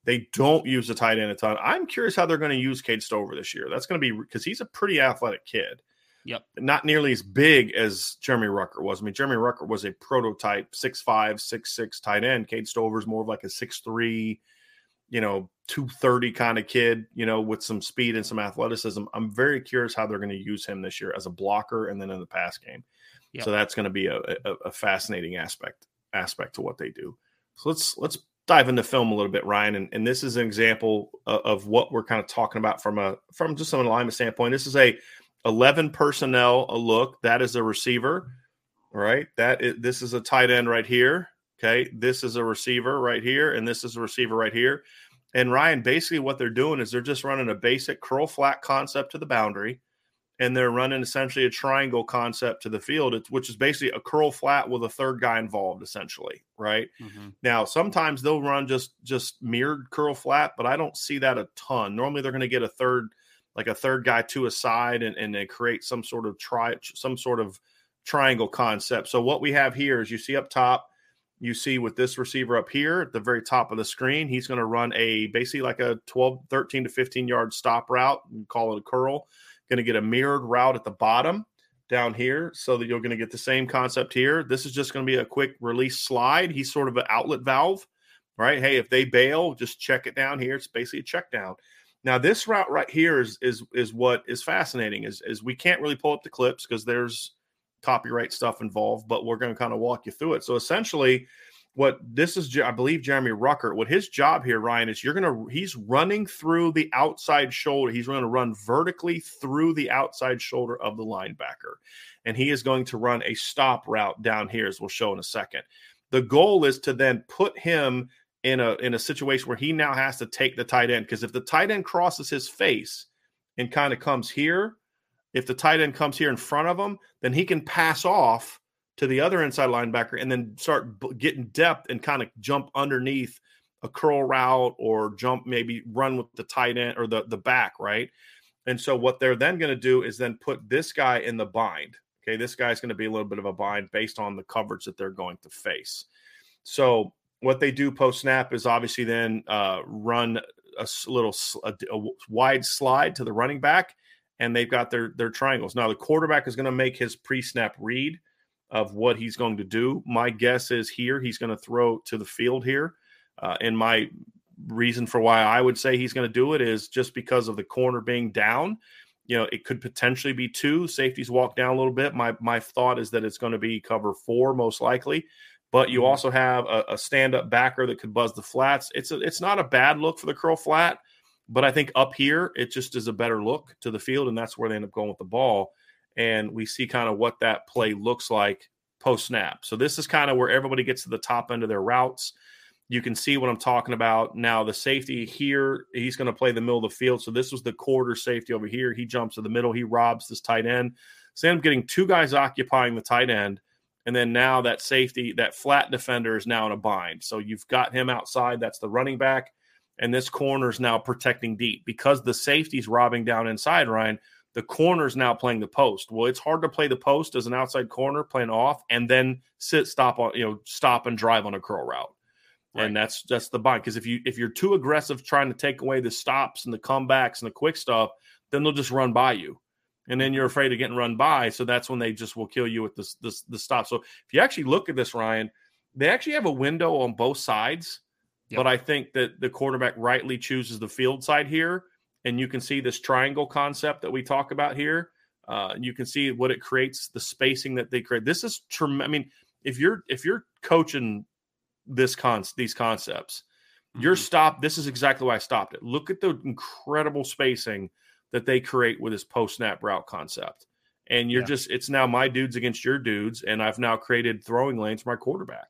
they don't use the tight end a ton. I'm curious how they're going to use Cade Stover this year. That's going to be because he's a pretty athletic kid. Yep. Not nearly as big as Jeremy Ruckert was. I mean, Jeremy Ruckert was a prototype six five, six six tight end. Cade Stover's more of like a six three, you know, 230 kind of kid, you know, with some speed and some athleticism. I'm very curious how they're going to use him this year as a blocker and then in the pass game. Yep. So that's going to be a, a, a fascinating aspect aspect to what they do. So let's let's dive into film a little bit, Ryan. And, and this is an example of, of, what we're kind of talking about from a from just an alignment standpoint. This is a 11 personnel a look. That is a receiver. All right. That is, this is a tight end right here. Okay. This is a receiver right here, and this is a receiver right here. And Ryan, basically what they're doing is they're just running a basic curl flat concept to the boundary and they're running essentially a triangle concept to the field, which is basically a curl flat with a third guy involved, essentially, right? Mm-hmm. Now, sometimes they'll run just just mirrored curl flat, but I don't see that a ton. Normally, they're going to get a third, like a third guy to a side, and and they create some sort of try some sort of triangle concept. So what we have here is you see up top, you see with this receiver up here at the very top of the screen, he's going to run a basically like a 12, 13 to 15 yard stop route and call it a curl going to get a mirrored route at the bottom down here so that you're going to get the same concept here. This is just going to be a quick release slide. He's sort of an outlet valve, right? Hey, if they bail, just check it down here. It's basically a check down. Now, this route right here is is is what is fascinating is is we can't really pull up the clips because there's copyright stuff involved, but we're going to kind of walk you through it. So essentially, what this is, I believe Jeremy Ruckert. what his job here, Ryan, is you're going to, he's running through the outside shoulder. He's going to run vertically through the outside shoulder of the linebacker. And he is going to run a stop route down here, as we'll show in a second. The goal is to then put him in a in a situation where he now has to take the tight end. Because if the tight end crosses his face and kind of comes here, if the tight end comes here in front of him, then he can pass off to the other inside linebacker and then start b- getting depth and kind of jump underneath a curl route or jump maybe run with the tight end or the the back right and so what they're then going to do is then put this guy in the bind okay this guy's going to be a little bit of a bind based on the coverage that they're going to face so what they do post snap is obviously then uh, run a little a, a wide slide to the running back and they've got their their triangles now the quarterback is going to make his pre-snap read of what he's going to do. My guess is here he's going to throw to the field here. Uh, and my reason for why I would say he's going to do it is just because of the corner being down. You know, it could potentially be two safeties walk down a little bit. My my thought is that it's going to be cover four most likely, but you mm-hmm. also have a, a stand up backer that could buzz the flats. It's a, it's not a bad look for the curl flat, but I think up here it just is a better look to the field, and that's where they end up going with the ball and we see kind of what that play looks like post snap. So this is kind of where everybody gets to the top end of their routes. You can see what I'm talking about. Now the safety here, he's going to play the middle of the field. So this was the quarter safety over here. He jumps to the middle. He robs this tight end. So I'm getting two guys occupying the tight end. And then now that safety, that flat defender is now in a bind. So you've got him outside. That's the running back. And this corner is now protecting deep because the safety's robbing down inside, Ryan the corner's now playing the post. Well, it's hard to play the post as an outside corner playing off and then sit, stop on, you know, stop and drive on a curl route. Right. And that's that's the bind. Because if you if you're too aggressive trying to take away the stops and the comebacks and the quick stuff, then they'll just run by you. And then you're afraid of getting run by. So that's when they just will kill you with this this the stop. So if you actually look at this, Ryan, they actually have a window on both sides. Yep. But I think that the quarterback rightly chooses the field side here and you can see this triangle concept that we talk about here. Uh, you can see what it creates, the spacing that they create. This is tremendous. I mean, if you're if you're coaching this con these concepts, mm-hmm. you're stopped. This is exactly why I stopped it. Look at the incredible spacing that they create with this post snap route concept. And you're yeah. just it's now my dudes against your dudes, and I've now created throwing lanes for my quarterback.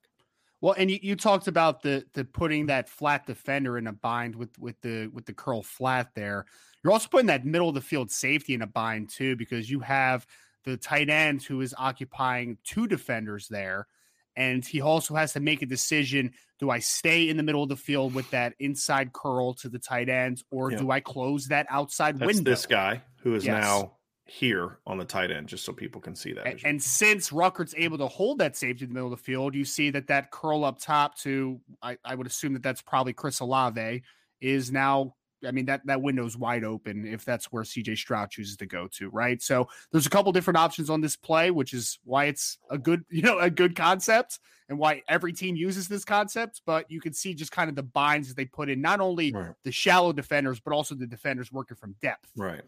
Well, and you, you talked about the the putting that flat defender in a bind with with the with the curl flat there. You're also putting that middle of the field safety in a bind too, because you have the tight end who is occupying two defenders there. And he also has to make a decision do I stay in the middle of the field with that inside curl to the tight end, or yeah. do I close that outside That's window? This guy who is yes. now here on the tight end, just so people can see that. And, and, since Ruckert's able to hold that safety in the middle of the field, you see that that curl up top to, I, I would assume that that's probably Chris Olave, is now I mean, that that window's wide open if that's where CJ Stroud chooses to go to, right? So there's a couple different options on this play, which is why it's a good, you know, a good concept and why every team uses this concept. But you can see just kind of the binds that they put in, not only right. the shallow defenders, but also the defenders working from depth. Right.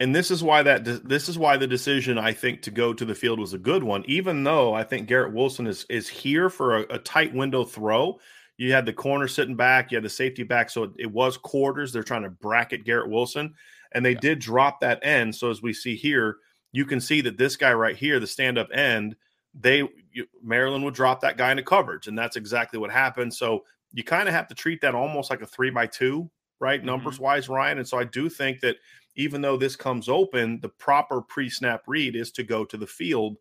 And this is why that this is why the decision I think to go to the field was a good one, even though I think Garrett Wilson is is here for a, a tight window throw you had the corner sitting back, you had the safety back, so it, it was quarters. They're trying to bracket Garrett Wilson, and they yeah. did drop that end. So as we see here, you can see that this guy right here, the stand-up end, they you, Maryland would drop that guy into coverage, and that's exactly what happened. So you kind of have to treat that almost like a three by two, right? Mm-hmm. Numbers wise, Ryan. And so I do think that even though this comes open, the proper pre-snap read is to go to the field.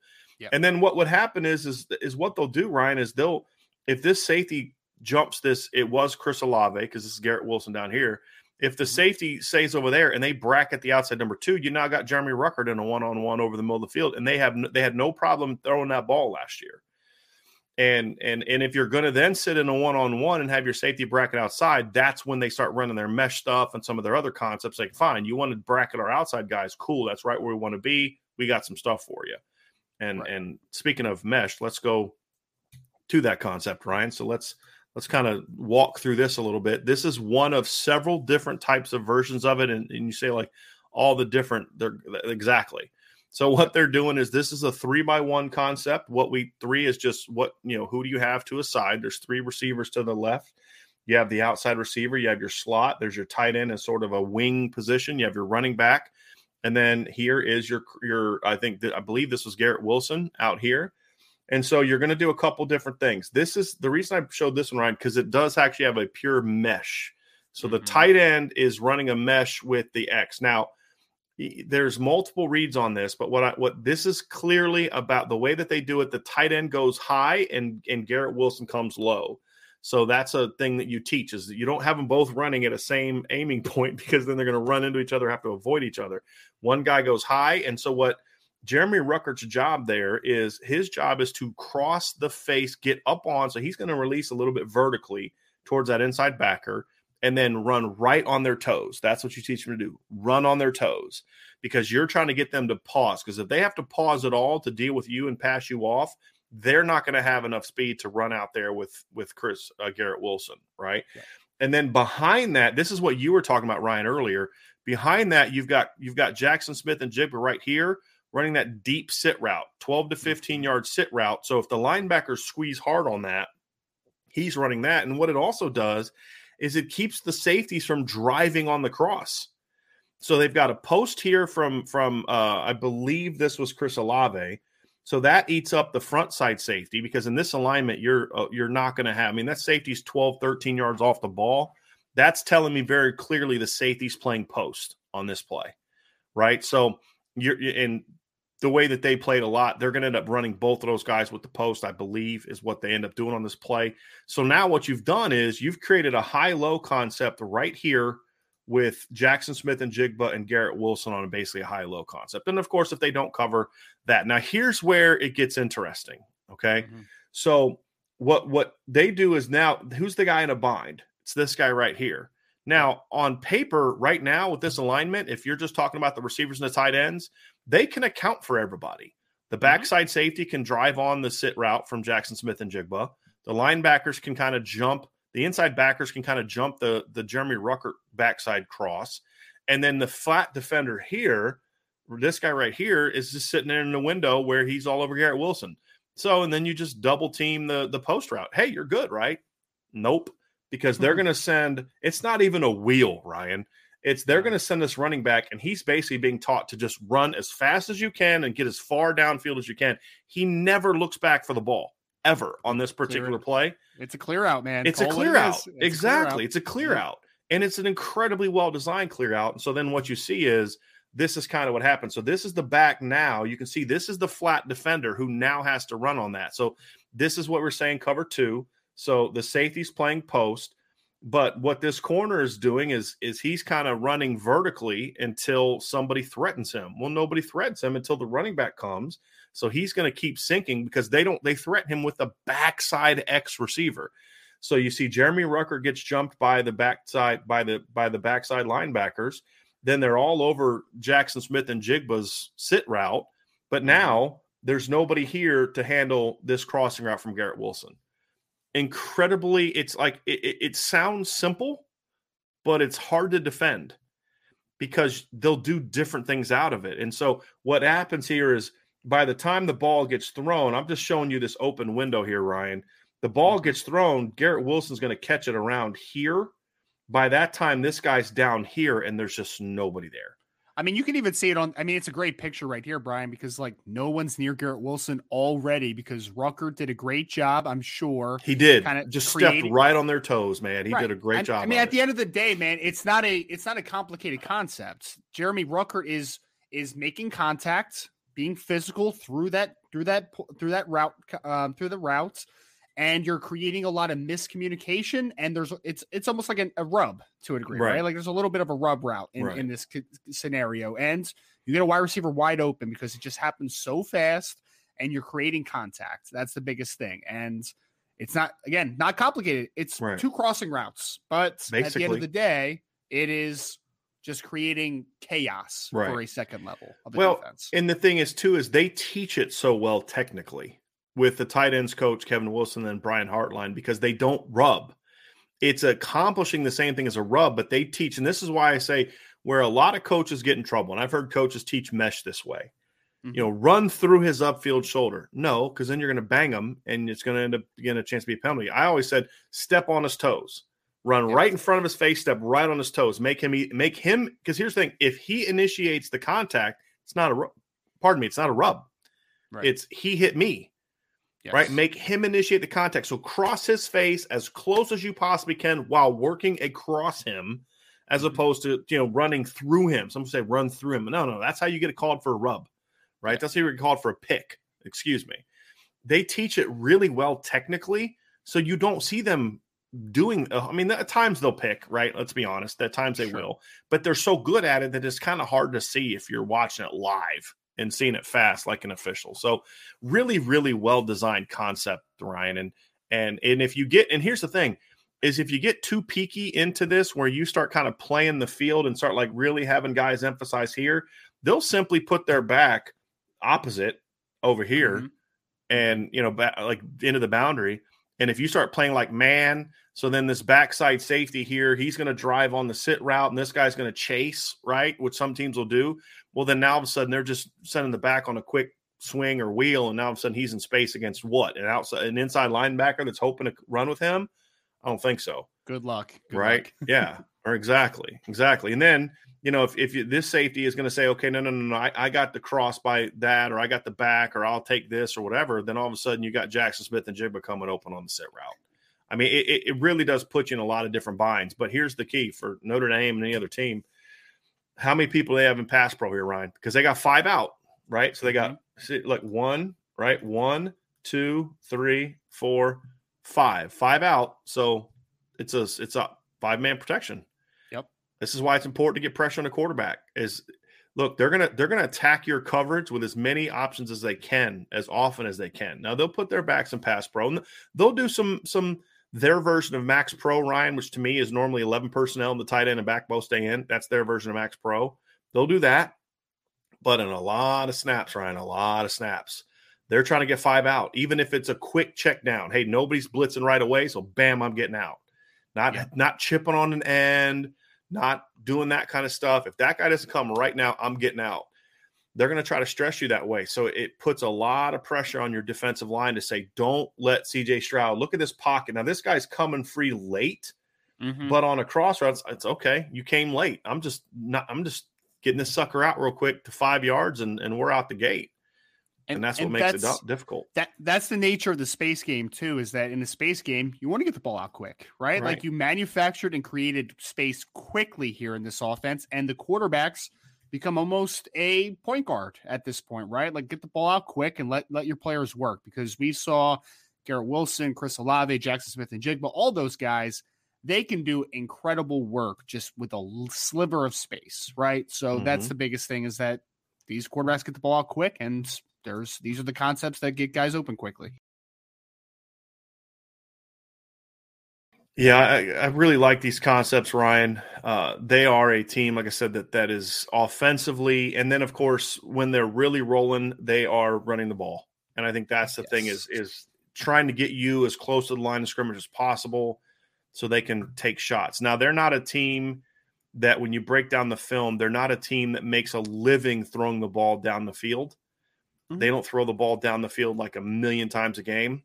And then what would happen is is is what they'll do, Ryan, is they'll if this safety jumps this, it was Chris Olave because this is Garrett Wilson down here. If the mm-hmm. safety stays over there and they bracket the outside number two, you now got Jeremy Ruckert in a one-on-one over the middle of the field, and they have they had no problem throwing that ball last year. And and and if you're going to then sit in a one-on-one and have your safety bracket outside, that's when they start running their mesh stuff and some of their other concepts. Like, fine, you want to bracket our outside guys, cool, that's right where we want to be. We got some stuff for you. And right. and speaking of mesh, let's go to that concept, Ryan. So let's let's kind of walk through this a little bit. This is one of several different types of versions of it, and, and you say like all the different they're exactly. So what they're doing is this is a three by one concept. What we three is just what you know. Who do you have to a side? There's three receivers to the left. You have the outside receiver. You have your slot. There's your tight end as sort of a wing position. You have your running back, and then here is your your. I think that I believe this was Garrett Wilson out here. And so you're going to do a couple different things. This is the reason I showed this one, Ryan, because it does actually have a pure mesh. So mm-hmm. the tight end is running a mesh with the X. Now, there's multiple reads on this, but what I, what this is clearly about the way that they do it, the tight end goes high and and Garrett Wilson comes low. So that's a thing that you teach is that you don't have them both running at a same aiming point because then they're going to run into each other, have to avoid each other. One guy goes high, and so what Jeremy Ruckert's job there is his job is to cross the face, get up on. So he's going to release a little bit vertically towards that inside backer and then run right on their toes. That's what you teach them to do run on their toes because you're trying to get them to pause. Because if they have to pause at all to deal with you and pass you off, they're not going to have enough speed to run out there with with Chris uh, Garrett Wilson, right? Yeah. And then behind that, this is what you were talking about, Ryan, earlier. Behind that, you've got you've got Jackson Smith-Njigba right here running that deep sit route, 12 to 15 mm-hmm. yard sit route. So if the linebackers squeeze hard on that, he's running that. And what it also does is it keeps the safeties from driving on the cross. So they've got a post here from from uh, I believe this was Chris Olave. So that eats up the front side safety because in this alignment you're uh, you're not going to have. I mean that safety's 12 13 yards off the ball. That's telling me very clearly the safety's playing post on this play. Right? So you're and the way that they played a lot, they're going to end up running both of those guys with the post, I believe, is what they end up doing on this play. So now what you've done is you've created a high low concept right here with Jackson Smith-Njigba and Garrett Wilson on basically a high low concept. And of course, if they don't cover that, now here's where it gets interesting. Okay. Mm-hmm. So what what they do is now who's the guy in a bind? It's this guy right here. Now, on paper, right now with this alignment, if you're just talking about the receivers and the tight ends, they can account for everybody. The mm-hmm. backside mm-hmm. safety can drive on the sit route from Jackson Smith-Njigba. The linebackers can kind of jump. The inside backers can kind of jump the the Jeremy Ruckert backside cross, and then the flat defender here, this guy right here, is just sitting there in the window where he's all over Garrett Wilson. So, and then you just double team the the post route. Hey, you're good, right? Nope, because they're mm-hmm. going to send. It's not even a wheel, Ryan. It's they're going to send this running back, and he's basically being taught to just run as fast as you can and get as far downfield as you can. He never looks back for the ball ever on this particular play. It's a clear out, man. It's Call a clear out. It's exactly. Clear out. It's a clear yeah. out. And it's an incredibly well designed clear out. And so then what you see is this is kind of what happens. So this is the back now. You can see this is the flat defender who now has to run on that. So this is what we're saying cover two. So the safety's playing post. But what this corner is doing is is he's kind of running vertically until somebody threatens him. Well, nobody threatens him until the running back comes. So he's going to keep sinking because they don't they threaten him with the backside X receiver. So you see Jeremy Ruckert gets jumped by the backside by the by the backside linebackers. Then they're all over Jackson Smith-Njigba's sit route. But mm-hmm. now there's nobody here to handle this crossing route from Garrett Wilson. Incredibly, it's like it, it, sounds simple, but it's hard to defend because they'll do different things out of it. And so what happens here is by the time the ball gets thrown, I'm just showing you this open window here, Ryan. The ball mm-hmm. gets thrown, Garrett Wilson's going to catch it around here. By that time, this guy's down here, and there's just nobody there. I mean, you can even see it on. I mean, it's a great picture right here, Brian, because like no one's near Garrett Wilson already because Ruckert did a great job. I'm sure he did. Kind of just creating. stepped right on their toes, man. He right. did a great I, job. I mean, at it. the end of the day, man, it's not a it's not a complicated concept. Jeremy Ruckert is is making contact, being physical through that through that through that route um, through the routes and you're creating a lot of miscommunication and there's it's it's almost like an, a rub to a degree right. right. like there's a little bit of a rub route in, right. in this scenario and you get a wide receiver wide open because it just happens so fast and you're creating contact that's the biggest thing and it's not again not complicated it's right. two crossing routes but Basically. at the end of the day it is just creating chaos for a second level of the well, defense. And the thing is too is they teach it so well technically with the tight ends coach Kevin Wilson and Brian Hartline because they don't rub. It's accomplishing the same thing as a rub, but they teach, and this is why I say where a lot of coaches get in trouble, and I've heard coaches teach mesh this way. Mm-hmm. You know, run through his upfield shoulder. No, because then you're going to bang him, and it's going to end up getting a chance to be a penalty. I always said step on his toes, run yes. right in front of his face, step right on his toes, make him make him. Because here's the thing: if he initiates the contact, it's not a pardon me, it's not a rub. Right. It's he hit me. Yes. Right? Make him initiate the contact. So cross his face as close as you possibly can while working across him, as mm-hmm. opposed to you know running through him. Some say run through him. No, no, that's how you get called for a rub, right? That's how you get called for a pick. Excuse me. They teach it really well technically, so you don't see them doing. Uh, I mean, at times they'll pick, right? Let's be honest. At times they sure. will, but they're so good at it that it's kind of hard to see if you're watching it live and seeing it fast like an official. So really, really well designed concept, Ryan. And and and if you get and here's the thing is if you get too peaky into this where you start kind of playing the field and start like really having guys emphasize here, they'll simply put their back opposite over here mm-hmm. and you know back, like into the boundary. And if you start playing like man, so then this backside safety here, he's going to drive on the sit route and this guy's going to chase, right? Which some teams will do. Well, then now all of a sudden they're just sending the back on a quick swing or wheel, and now all of a sudden he's in space against what? An outside, an inside linebacker that's hoping to run with him? I don't think so. Good luck. Good right? Luck. yeah. Or exactly, exactly. And then you know if if you, this safety is going to say, okay, no, no, no, no, I, I got the cross by that, or I got the back, or I'll take this, or whatever. Then all of a sudden you got Jackson Smith-Njigba coming open on the sit route. I mean, it, it really does put you in a lot of different binds. But here's the key for Notre Dame and any other team how many people they have in pass pro here, Ryan? Because they got five out, right? So they got mm-hmm. like one, right? One, two, three, four, five, five out. So it's a it's a five man protection. Yep. This is why it's important to get pressure on the quarterback. Is look, they're gonna they're gonna attack your coverage with as many options as they can, as often as they can. Now they'll put their backs in pass pro, and they'll do some some their version of Max Pro, Ryan, which to me is normally 11 personnel in the tight end and back both stay in. That's their version of Max Pro. They'll do that. But in a lot of snaps, Ryan, a lot of snaps, they're trying to get five out, even if it's a quick check down. Hey, nobody's blitzing right away. So bam, I'm getting out. Not yeah. not chipping on an end, not doing that kind of stuff. If that guy doesn't come right now, I'm getting out they're going to try to stress you that way. So it puts a lot of pressure on your defensive line to say, don't let CJ Stroud look at this pocket. Now, this guy's coming free late, mm-hmm. but on a crossroads, it's okay. You came late. I'm just not, I'm just getting this sucker out real quick to five yards and, and we're out the gate. And, and that's what and makes that's, it difficult. That that's the nature of the space game too. Is that in the space game you want to get the ball out quick, right? right? Like you manufactured and created space quickly here in this offense, and the quarterbacks become almost a point guard at this point, right? Like get the ball out quick and let let your players work because we saw Garrett Wilson, Chris Olave, Jackson Smith-Njigba, all those guys, they can do incredible work just with a sliver of space, right? So mm-hmm. that's the biggest thing is that these quarterbacks get the ball out quick and there's these are the concepts that get guys open quickly. Yeah, I, I, really like these concepts, Ryan. Uh, they are a team, like I said, that that is offensively, and then of course when they're really rolling, they are running the ball. And I think that's the yes. thing is is trying to get you as close to the line of scrimmage as possible, so they can take shots. Now they're not a team that when you break down the film, they're not a team that makes a living throwing the ball down the field. Mm-hmm. They don't throw the ball down the field like a million times a game,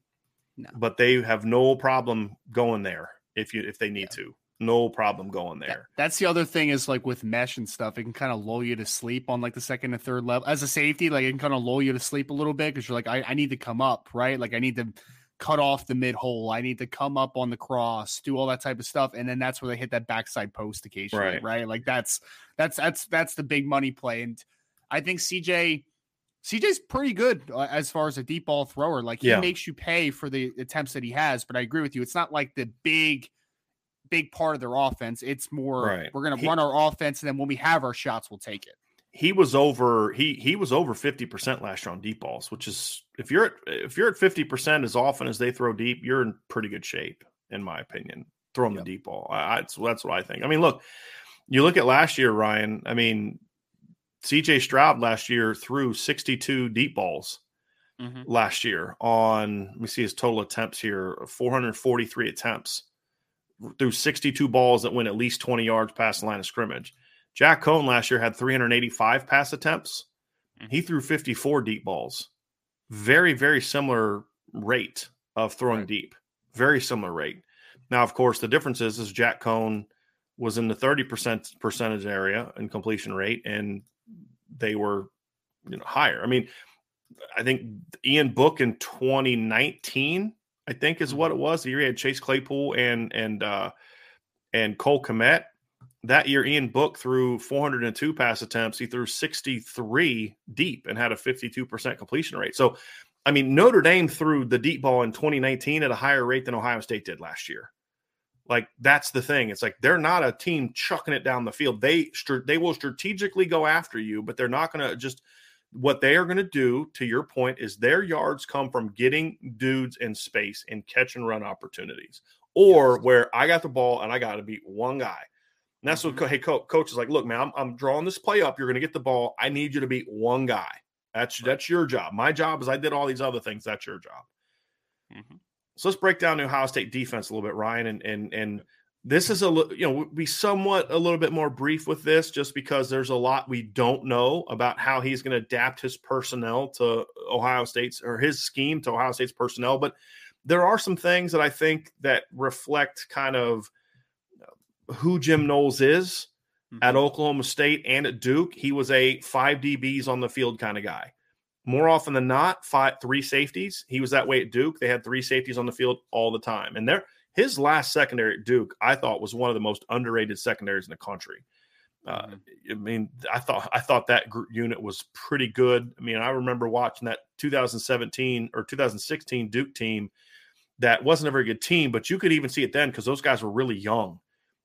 no. but they have no problem going there if you if they need yeah. to. No problem going there. that's the other thing is like with mesh and stuff, it can kind of lull you to sleep on like the second and third level. As a safety, like it can kind of lull you to sleep a little bit because you're like, I, I need to come up, right? Like I need to cut off the mid hole. I need to come up on the cross, do all that type of stuff, and then that's where they hit that backside post occasionally, right? right? Like that's that's that's that's the big money play, and I think CJ CJ's pretty good uh, as far as a deep ball thrower. Like he yeah. makes you pay for the attempts that he has, but I agree with you. It's not like the big big part of their offense. It's more right. we're going to run our offense, and then when we have our shots, we'll take it. He was over he he was over fifty percent last year on deep balls, which is if you're at if you're at fifty percent as often as they throw deep, you're in pretty good shape, in my opinion. Throwing yep. the deep ball, I, I, that's what I think. I mean, look, you look at last year, Ryan. I mean, C.J. Stroud last year threw sixty-two deep balls. Mm-hmm. Last year, on let me see his total attempts here 443 attempts threw 62 balls that went at least 20 yards past the line of scrimmage. Jack Coan last year had 385 pass attempts. Mm-hmm. He threw 54 deep balls. Very, very similar rate of throwing right. deep. Very similar rate. Now, of course, the difference is, is Jack Coan was in the 30% percentage area in completion rate, and they were you know higher. I mean, I think Ian Book in 2019 I think is what it was. The year he had Chase Claypool and and uh, and Cole Kmet. That year, Ian Book threw 402 pass attempts. He threw 63 deep and had a 52% completion rate. So, I mean, Notre Dame threw the deep ball in 2019 at a higher rate than Ohio State did last year. Like that's the thing. It's like they're not a team chucking it down the field. They they will strategically go after you, but they're not going to just what they are going to do, to your point, is their yards come from getting dudes in space and catch and run opportunities, or yes. where I got the ball and I got to beat one guy. And that's mm-hmm. what hey coach is like. Look, man, I'm, I'm drawing this play up. You're going to get the ball. I need you to beat one guy. That's right. that's your job. My job is I did all these other things. That's your job. Mm-hmm. So let's break down the Ohio State defense a little bit, Ryan, and and and this is a you know we somewhat a little bit more brief with this just because there's a lot we don't know about how he's going to adapt his personnel to ohio state's or his scheme to ohio state's personnel but there are some things that i think that reflect kind of who jim knowles is mm-hmm. at oklahoma state and at duke he was a five dbs on the field kind of guy more often than not five three safeties he was that way at duke they had three safeties on the field all the time and they're his last secondary at Duke, I thought, was one of the most underrated secondaries in the country. Uh, mm-hmm. I mean, I thought I thought that group unit was pretty good. I mean, I remember watching that 2017 or 2016 Duke team. That wasn't a very good team, but you could even see it then because those guys were really young.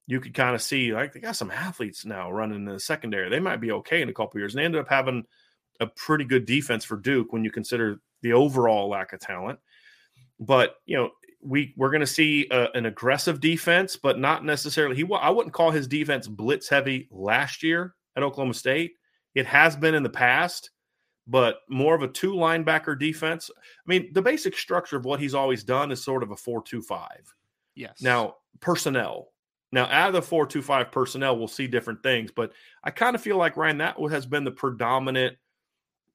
You could kind of see like they got some athletes now running in the secondary. They might be okay in a couple years. And they ended up having a pretty good defense for Duke when you consider the overall lack of talent. But you know, we we're going to see a, an aggressive defense, but not necessarily. He I wouldn't call his defense blitz heavy last year at Oklahoma State. It has been in the past, but more of a two linebacker defense. I mean, the basic structure of what he's always done is sort of a four-two-five. Yes. Now personnel. Now out of the four-two-five personnel, we'll see different things, but I kind of feel like Ryan that has been the predominant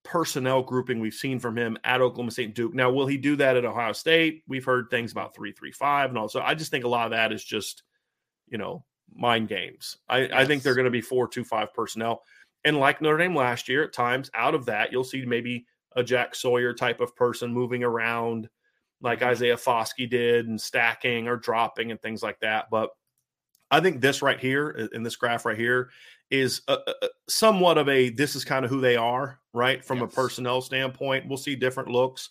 personnel grouping we've seen from him at Oklahoma State and Duke. Now, will he do that at Ohio State? We've heard things about 335 and all. So I just think a lot of that is just, you know, mind games. I, yes. I think they're going to be 425 personnel. And like Notre Dame last year, at times out of that, you'll see maybe a Jack Sawyer type of person moving around like mm-hmm. Isaiah Foskey did and stacking or dropping and things like that. But I think this right here in this graph right here is a, a, somewhat of a this is kind of who they are, right? From yes. a personnel standpoint, we'll see different looks.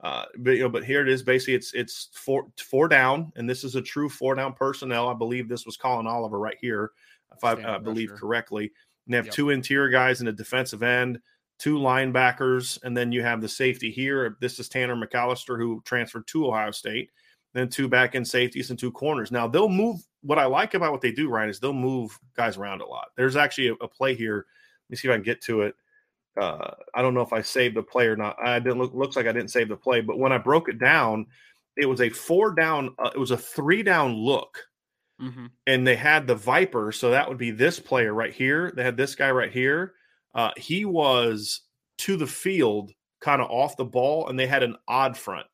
Uh, but you know, but here it is. Basically, it's it's four four down, and this is a true four down personnel. I believe this was Collin Oliver right here, if I uh, believe correctly. And they have yep. two interior guys and a defensive end, two linebackers, and then you have the safety here. This is Tanner McCalister who transferred to Ohio State. then two back end safeties and two corners. Now they'll move. What I like about what they do, Ryan, is they'll move guys around a lot. There's actually a, a play here. Let me see if I can get to it. Uh, I don't know if I saved the play or not. I didn't look. Looks like I didn't save the play, but when I broke it down, it was a four down. Uh, it was a three down look, mm-hmm. and they had the Viper. So that would be this player right here. They had this guy right here. Uh, he was to the field, kind of off the ball, and they had an odd front.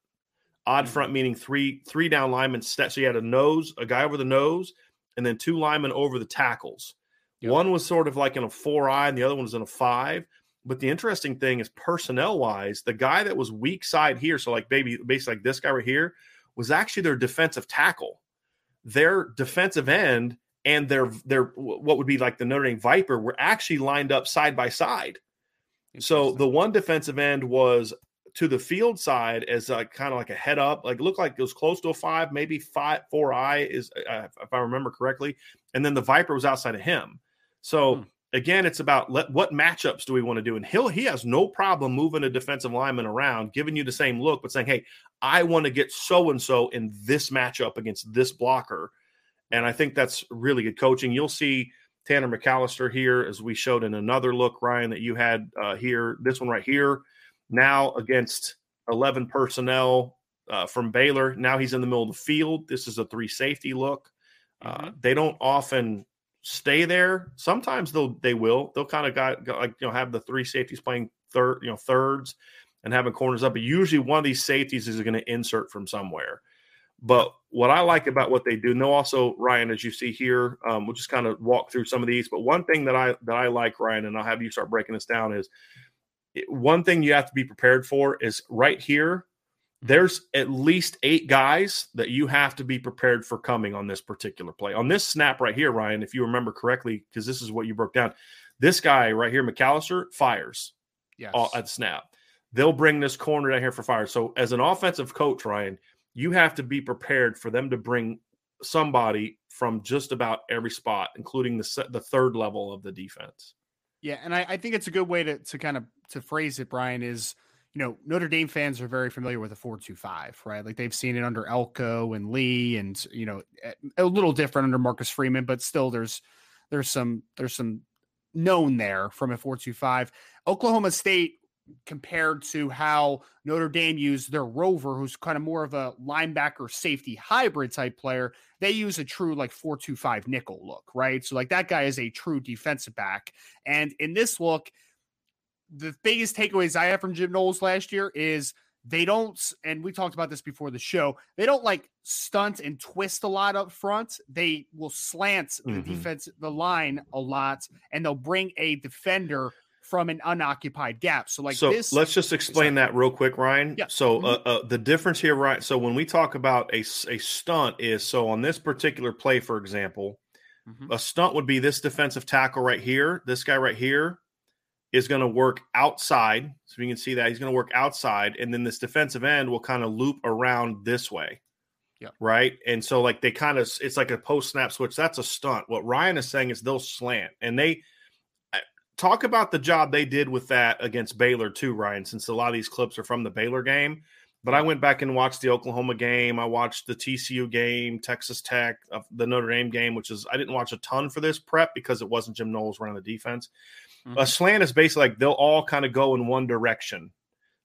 Odd mm-hmm. front meaning three three down linemen. So you had a nose, a guy over the nose, and then two linemen over the tackles. Yep. One was sort of like in a four eye, and the other one was in a five. But the interesting thing is personnel wise, the guy that was weak side here, so like baby, basically like this guy right here, was actually their defensive tackle. Their defensive end and their their what would be like the Notre Dame Viper were actually lined up side by side. So the one defensive end was to the field side as a, kind of like a head up, like looked like it was close to a five, maybe five four eye is uh, if I remember correctly, and then the Viper was outside of him. So hmm again, it's about let, what matchups do we want to do? And Hill, he has no problem moving a defensive lineman around, giving you the same look, but saying, hey, I want to get so and so in this matchup against this blocker. And I think that's really good coaching. You'll see Tanner McCalister here, as we showed in another look, Ryan, that you had uh, here, this one right here, now against 11 personnel uh, from Baylor. Now he's in the middle of the field. This is a three safety look. Uh, mm-hmm. They don't often stay there. Sometimes they'll they will. They'll kind of got, got, like you know have the three safeties playing third, you know, thirds and having corners up. But usually one of these safeties is going to insert from somewhere. But what I like about what they do, and they'll also Ryan, as you see here, um, we'll just kind of walk through some of these. But one thing that I that I like, Ryan, and I'll have you start breaking this down is one thing you have to be prepared for is right here there's at least eight guys that you have to be prepared for coming on this particular play. On this snap right here, Ryan, if you remember correctly, because this is what you broke down, this guy right here, McCalister, fires yes. at snap. They'll bring this corner down here for fire. So, as an offensive coach, Ryan, you have to be prepared for them to bring somebody from just about every spot, including the the third level of the defense. Yeah, and I, I think it's a good way to to kind of to phrase it, Brian, is – you know, Notre Dame fans are very familiar with a 425, right? Like they've seen it under Elko and Lea and, you know, eh, a little different under Marcus Freeman, but still there's there's some there's some known there from a 425. Oklahoma State compared to how Notre Dame used their rover, who's kind of more of a linebacker safety hybrid type player. They use a true like 425 nickel look, right? So like that guy is a true defensive back. And in this look, the biggest takeaways I have from Jim Knowles last year is they don't, and we talked about this before the show, they don't like stunt and twist a lot up front. They will slant mm-hmm. the defense, the line a lot, and they'll bring a defender from an unoccupied gap. So, like so this, let's just explain that real quick, Ryan. Yeah. So, mm-hmm. uh, uh, the difference here, right? So, when we talk about a, a stunt, is so on this particular play, for example, mm-hmm. a stunt would be this defensive tackle right here, this guy right here is going to work outside. So you can see that he's going to work outside, and then this defensive end will kind of loop around this way. Yeah. Right. And so, like, they kind of, it's like a post snap switch. That's a stunt. What Ryan is saying is they'll slant. And they talk about the job they did with that against Baylor, too, Ryan, since a lot of these clips are from the Baylor game. But I went back and watched the Oklahoma game. I watched the TCU game, Texas Tech, uh, the Notre Dame game, which is, I didn't watch a ton for this prep because it wasn't Jim Knowles running the defense. Mm-hmm. A slant is basically like they'll all kind of go in one direction.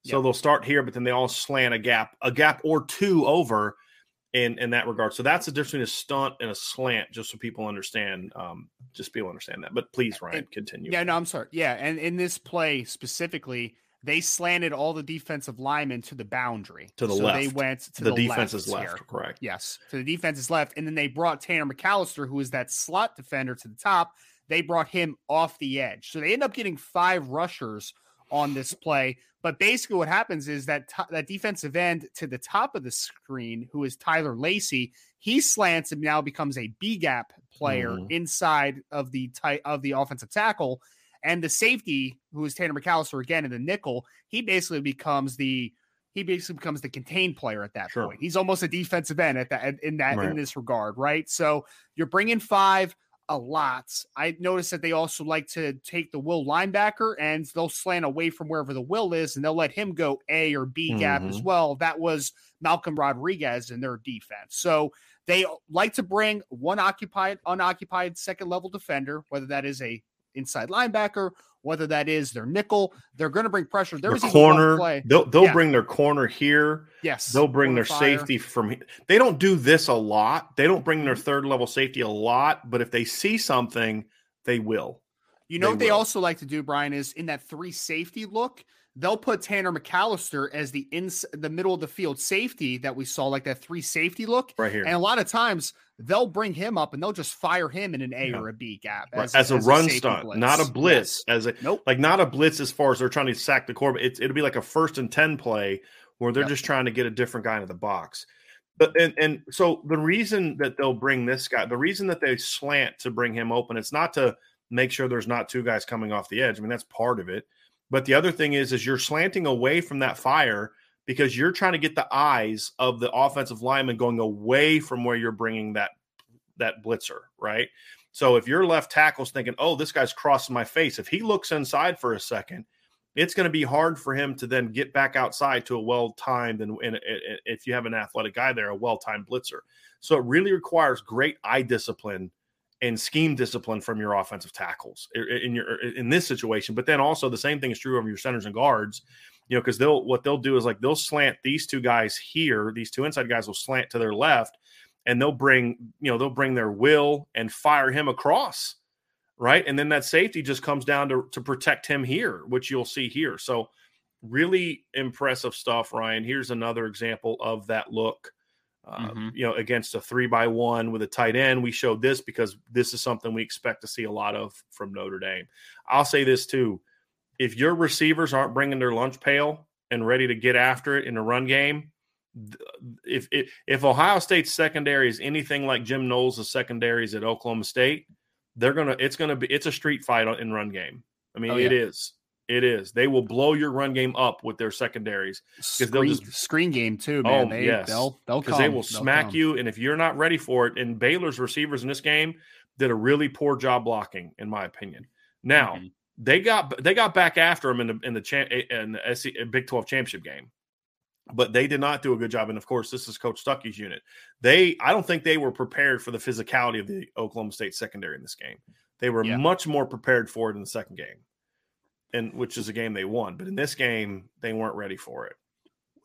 So yep. they'll start here, but then they all slant a gap, a gap or two over in in that regard. So that's the difference between a stunt and a slant, just so people understand. Um, just people understand that. But please, Ryan, and, continue. Yeah, no, I'm sorry. Yeah, and in this play specifically, they slanted all the defensive linemen to the boundary. To the so left. They went to the, the defense is left. Here. Correct. Yes. To the defense is left. And then they brought Tanner McCalister, who is that slot defender, to the top. They brought him off the edge. So they end up getting five rushers on this play. But basically, what happens is that t- that defensive end to the top of the screen, who is Tyler Lacey, he slants and now becomes a B gap player mm. inside of the ty- of the offensive tackle, and the safety, who is Tanner McCalister again in the nickel, he basically becomes the he basically becomes the contained player at that sure. point. He's almost a defensive end at that in that right. in this regard, right? So you're bringing five a lot. I noticed that they also like to take the will linebacker and they'll slant away from wherever the will is and they'll let him go A or B gap mm-hmm. as well. That was Malcolm Rodriguez in their defense. So they like to bring one occupied, unoccupied second level defender, whether that is a inside linebacker, whether that is their nickel. They're going to bring pressure. There was corner. Play. They'll they'll yeah. bring their corner here. Yes, they'll bring their fire. safety from. here. They don't do this a lot. They don't bring their mm-hmm. third level safety a lot, but if they see something, they will. You know they what they also like to do, Brian, is in that three safety look they'll put Tanner McCalister as the in the middle of the field safety that we saw, like that three safety look right here. And a lot of times they'll bring him up and they'll just fire him in an A yeah. or a B gap as, as, as a run a stunt, blitz. not a blitz. Yes. As a nope. like not a blitz as far as they're trying to sack the core. It's it'll be like a first and ten play where they're yep. just trying to get a different guy into the box. But and and so the reason that they'll bring this guy, the reason that they slant to bring him open, it's not to make sure there's not two guys coming off the edge. I mean, that's part of it but the other thing is, is you're slanting away from that fire because you're trying to get the eyes of the offensive lineman going away from where you're bringing that that blitzer, right? So if your left tackle's thinking, "Oh, this guy's crossing my face," if he looks inside for a second, it's going to be hard for him to then get back outside to a well-timed and, and, and if you have an athletic guy there, a well-timed blitzer. So it really requires great eye discipline and scheme discipline from your offensive tackles in your in this situation. But then also the same thing is true of your centers and guards. You know, because they'll what they'll do is like they'll slant these two guys here. These two inside guys will slant to their left, and they'll bring you know they'll bring their will and fire him across, right? And then that safety just comes down to to protect him here, which you'll see here. So really impressive stuff, Ryan. Here's another example of that look uh, mm-hmm. you know, against a three by one with a tight end. We showed this because this is something we expect to see a lot of from Notre Dame. I'll say this too: if your receivers aren't bringing their lunch pail and ready to get after it in the run game, if if, if Ohio State's secondary is anything like Jim Knowles' secondaries at Oklahoma State, they're gonna it's gonna be it's a street fight in run game. I mean, oh, yeah. it is. It is. They will blow your run game up with their secondaries because they'll just screen game too. Man. Oh they, yes, they'll they'll because they will smack you, and if you're not ready for it, and Baylor's receivers in this game did a really poor job blocking, in my opinion. Now mm-hmm. they got they got back after them in the in the champ in the SC, Big Twelve championship game, but they did not do a good job. And of course, this is Coach Stuckey's unit. They I don't think they were prepared for the physicality of the Oklahoma State secondary in this game. They were yeah. much more prepared for it in the second game and which is a game they won. But in this game, they weren't ready for it.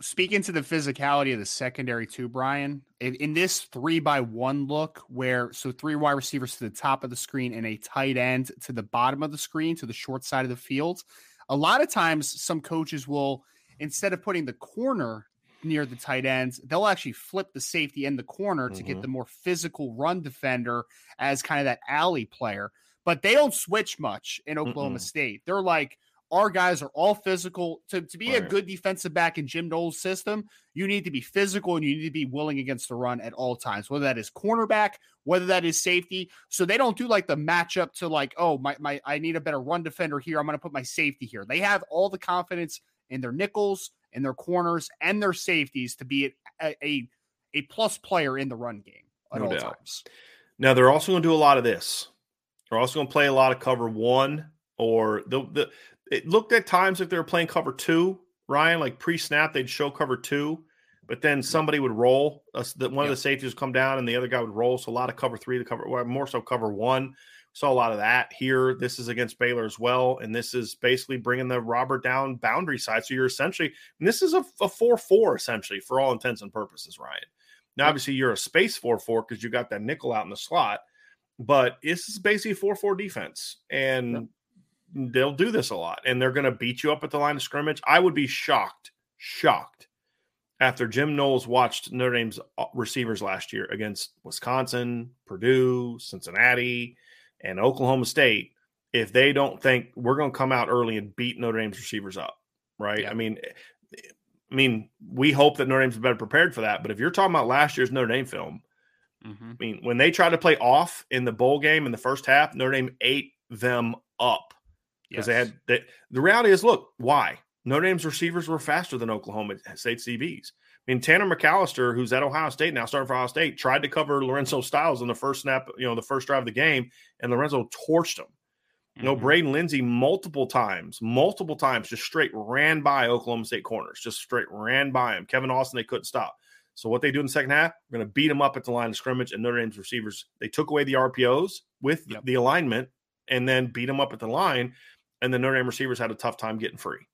Speaking to the physicality of the secondary, too, Brian, in, in this three by one look, where so three wide receivers to the top of the screen and a tight end to the bottom of the screen to the short side of the field, a lot of times some coaches will, instead of putting the corner near the tight ends, they'll actually flip the safety in the corner to mm-hmm. get the more physical run defender as kind of that alley player but they don't switch much in Oklahoma Mm-mm. State. They're like, our guys are all physical. To, to be right. a good defensive back in Jim Knowles' system, you need to be physical and you need to be willing against the run at all times, whether that is cornerback, whether that is safety. So they don't do like the matchup to like, oh, my, my I need a better run defender here. I'm going to put my safety here. They have all the confidence in their nickels, in their corners, and their safeties to be a, a, a plus player in the run game at no all doubt. times. Now they're also going to do a lot of this. They're also going to play a lot of cover one, or the, the it looked at times like they were playing cover two. Ryan, like pre snap, they'd show cover two, but then somebody would roll. Uh, one yep. of the safeties would come down, and the other guy would roll. So a lot of cover three to cover, well, more so cover one. Saw a lot of that here. This is against Baylor as well, and this is basically bringing the robber down boundary side. So you're essentially, this is a, a four four essentially for all intents and purposes, Ryan. Now, obviously, you're a space four four because you got that nickel out in the slot, but it's basically 4 4 defense. And yeah. they'll do this a lot. And they're going to beat you up at the line of scrimmage. I would be shocked, shocked after Jim Knowles watched Notre Dame's uh, receivers last year against Wisconsin, Purdue, Cincinnati, and Oklahoma State if they don't think we're going to come out early and beat Notre Dame's receivers up, right? Yeah. I mean, I mean, we hope that Notre Dame's better prepared for that. But if you're talking about last year's Notre Dame film, Mm-hmm. I mean, when they tried to play off in the bowl game in the first half, Notre Dame ate them up because yes. they had they, the reality is look why Notre Dame's receivers were faster than Oklahoma State DBs, I mean, Tanner McCalister, who's at Ohio State now, starting for Ohio State, tried to cover Lorenzo Styles on the first snap, you know, the first drive of the game, and Lorenzo torched him. You know, mm-hmm. Braden Lenzy multiple times, multiple times, just straight ran by Oklahoma State corners, just straight ran by him. Kevin Austin, they couldn't stop. So what they do in the second half, we're going to beat them up at the line of scrimmage. And Notre Dame's receivers, they took away the RPOs with yep. the alignment, and then beat them up at the line. And the Notre Dame receivers had a tough time getting free.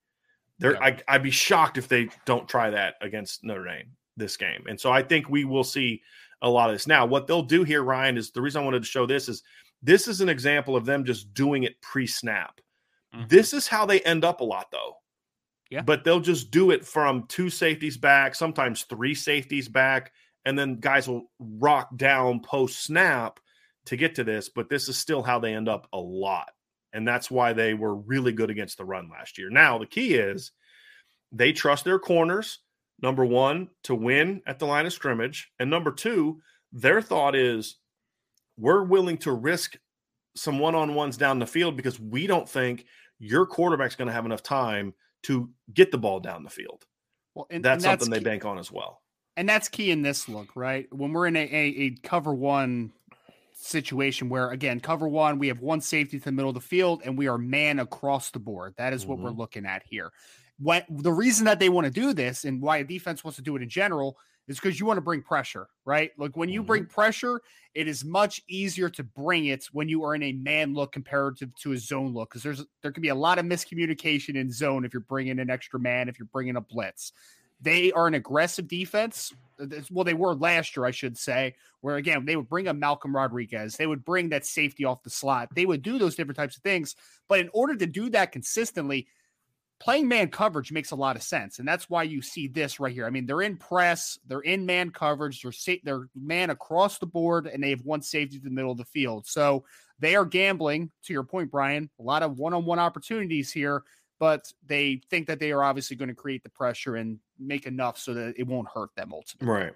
There, yep. I, I'd be shocked if they don't try that against Notre Dame this game. And so I think we will see a lot of this. Now, what they'll do here, Ryan, is the reason I wanted to show this is this is an example of them just doing it pre-snap. Mm-hmm. This is how they end up a lot, though. Yeah. But they'll just do it from two safeties back, sometimes three safeties back, and then guys will rock down post snap to get to this. But this is still how they end up a lot. And that's why they were really good against the run last year. Now, the key is they trust their corners, number one, to win at the line of scrimmage. And number two, their thought is we're willing to risk some one-on-ones down the field because we don't think your quarterback's going to have enough time to get the ball down the field. Well, and, that's, and that's something key. they bank on as well. And that's key in this look, right? When we're in a, a, a cover one situation where again cover one we have one safety to the middle of the field and we are man across the board that is what mm-hmm. we're looking at here what the reason that they want to do this and why a defense wants to do it in general is because you want to bring pressure, right? Like when you mm-hmm. bring pressure, it is much easier to bring it when you are in a man look comparative to a zone look because there's there can be a lot of miscommunication in zone if you're bringing an extra man, if you're bringing a blitz. They are an aggressive defense. Well, they were last year, I should say, where again, they would bring a Malcolm Rodriguez. They would bring that safety off the slot. They would do those different types of things. But in order to do that consistently, playing man coverage makes a lot of sense, and that's why you see this right here. I mean, they're in press, they're in man coverage, they're sa- they're man across the board, and they have one safety in the middle of the field. So they are gambling. To your point, Brian, a lot of one-on-one opportunities here, but they think that they are obviously going to create the pressure and make enough so that it won't hurt them ultimately. Right.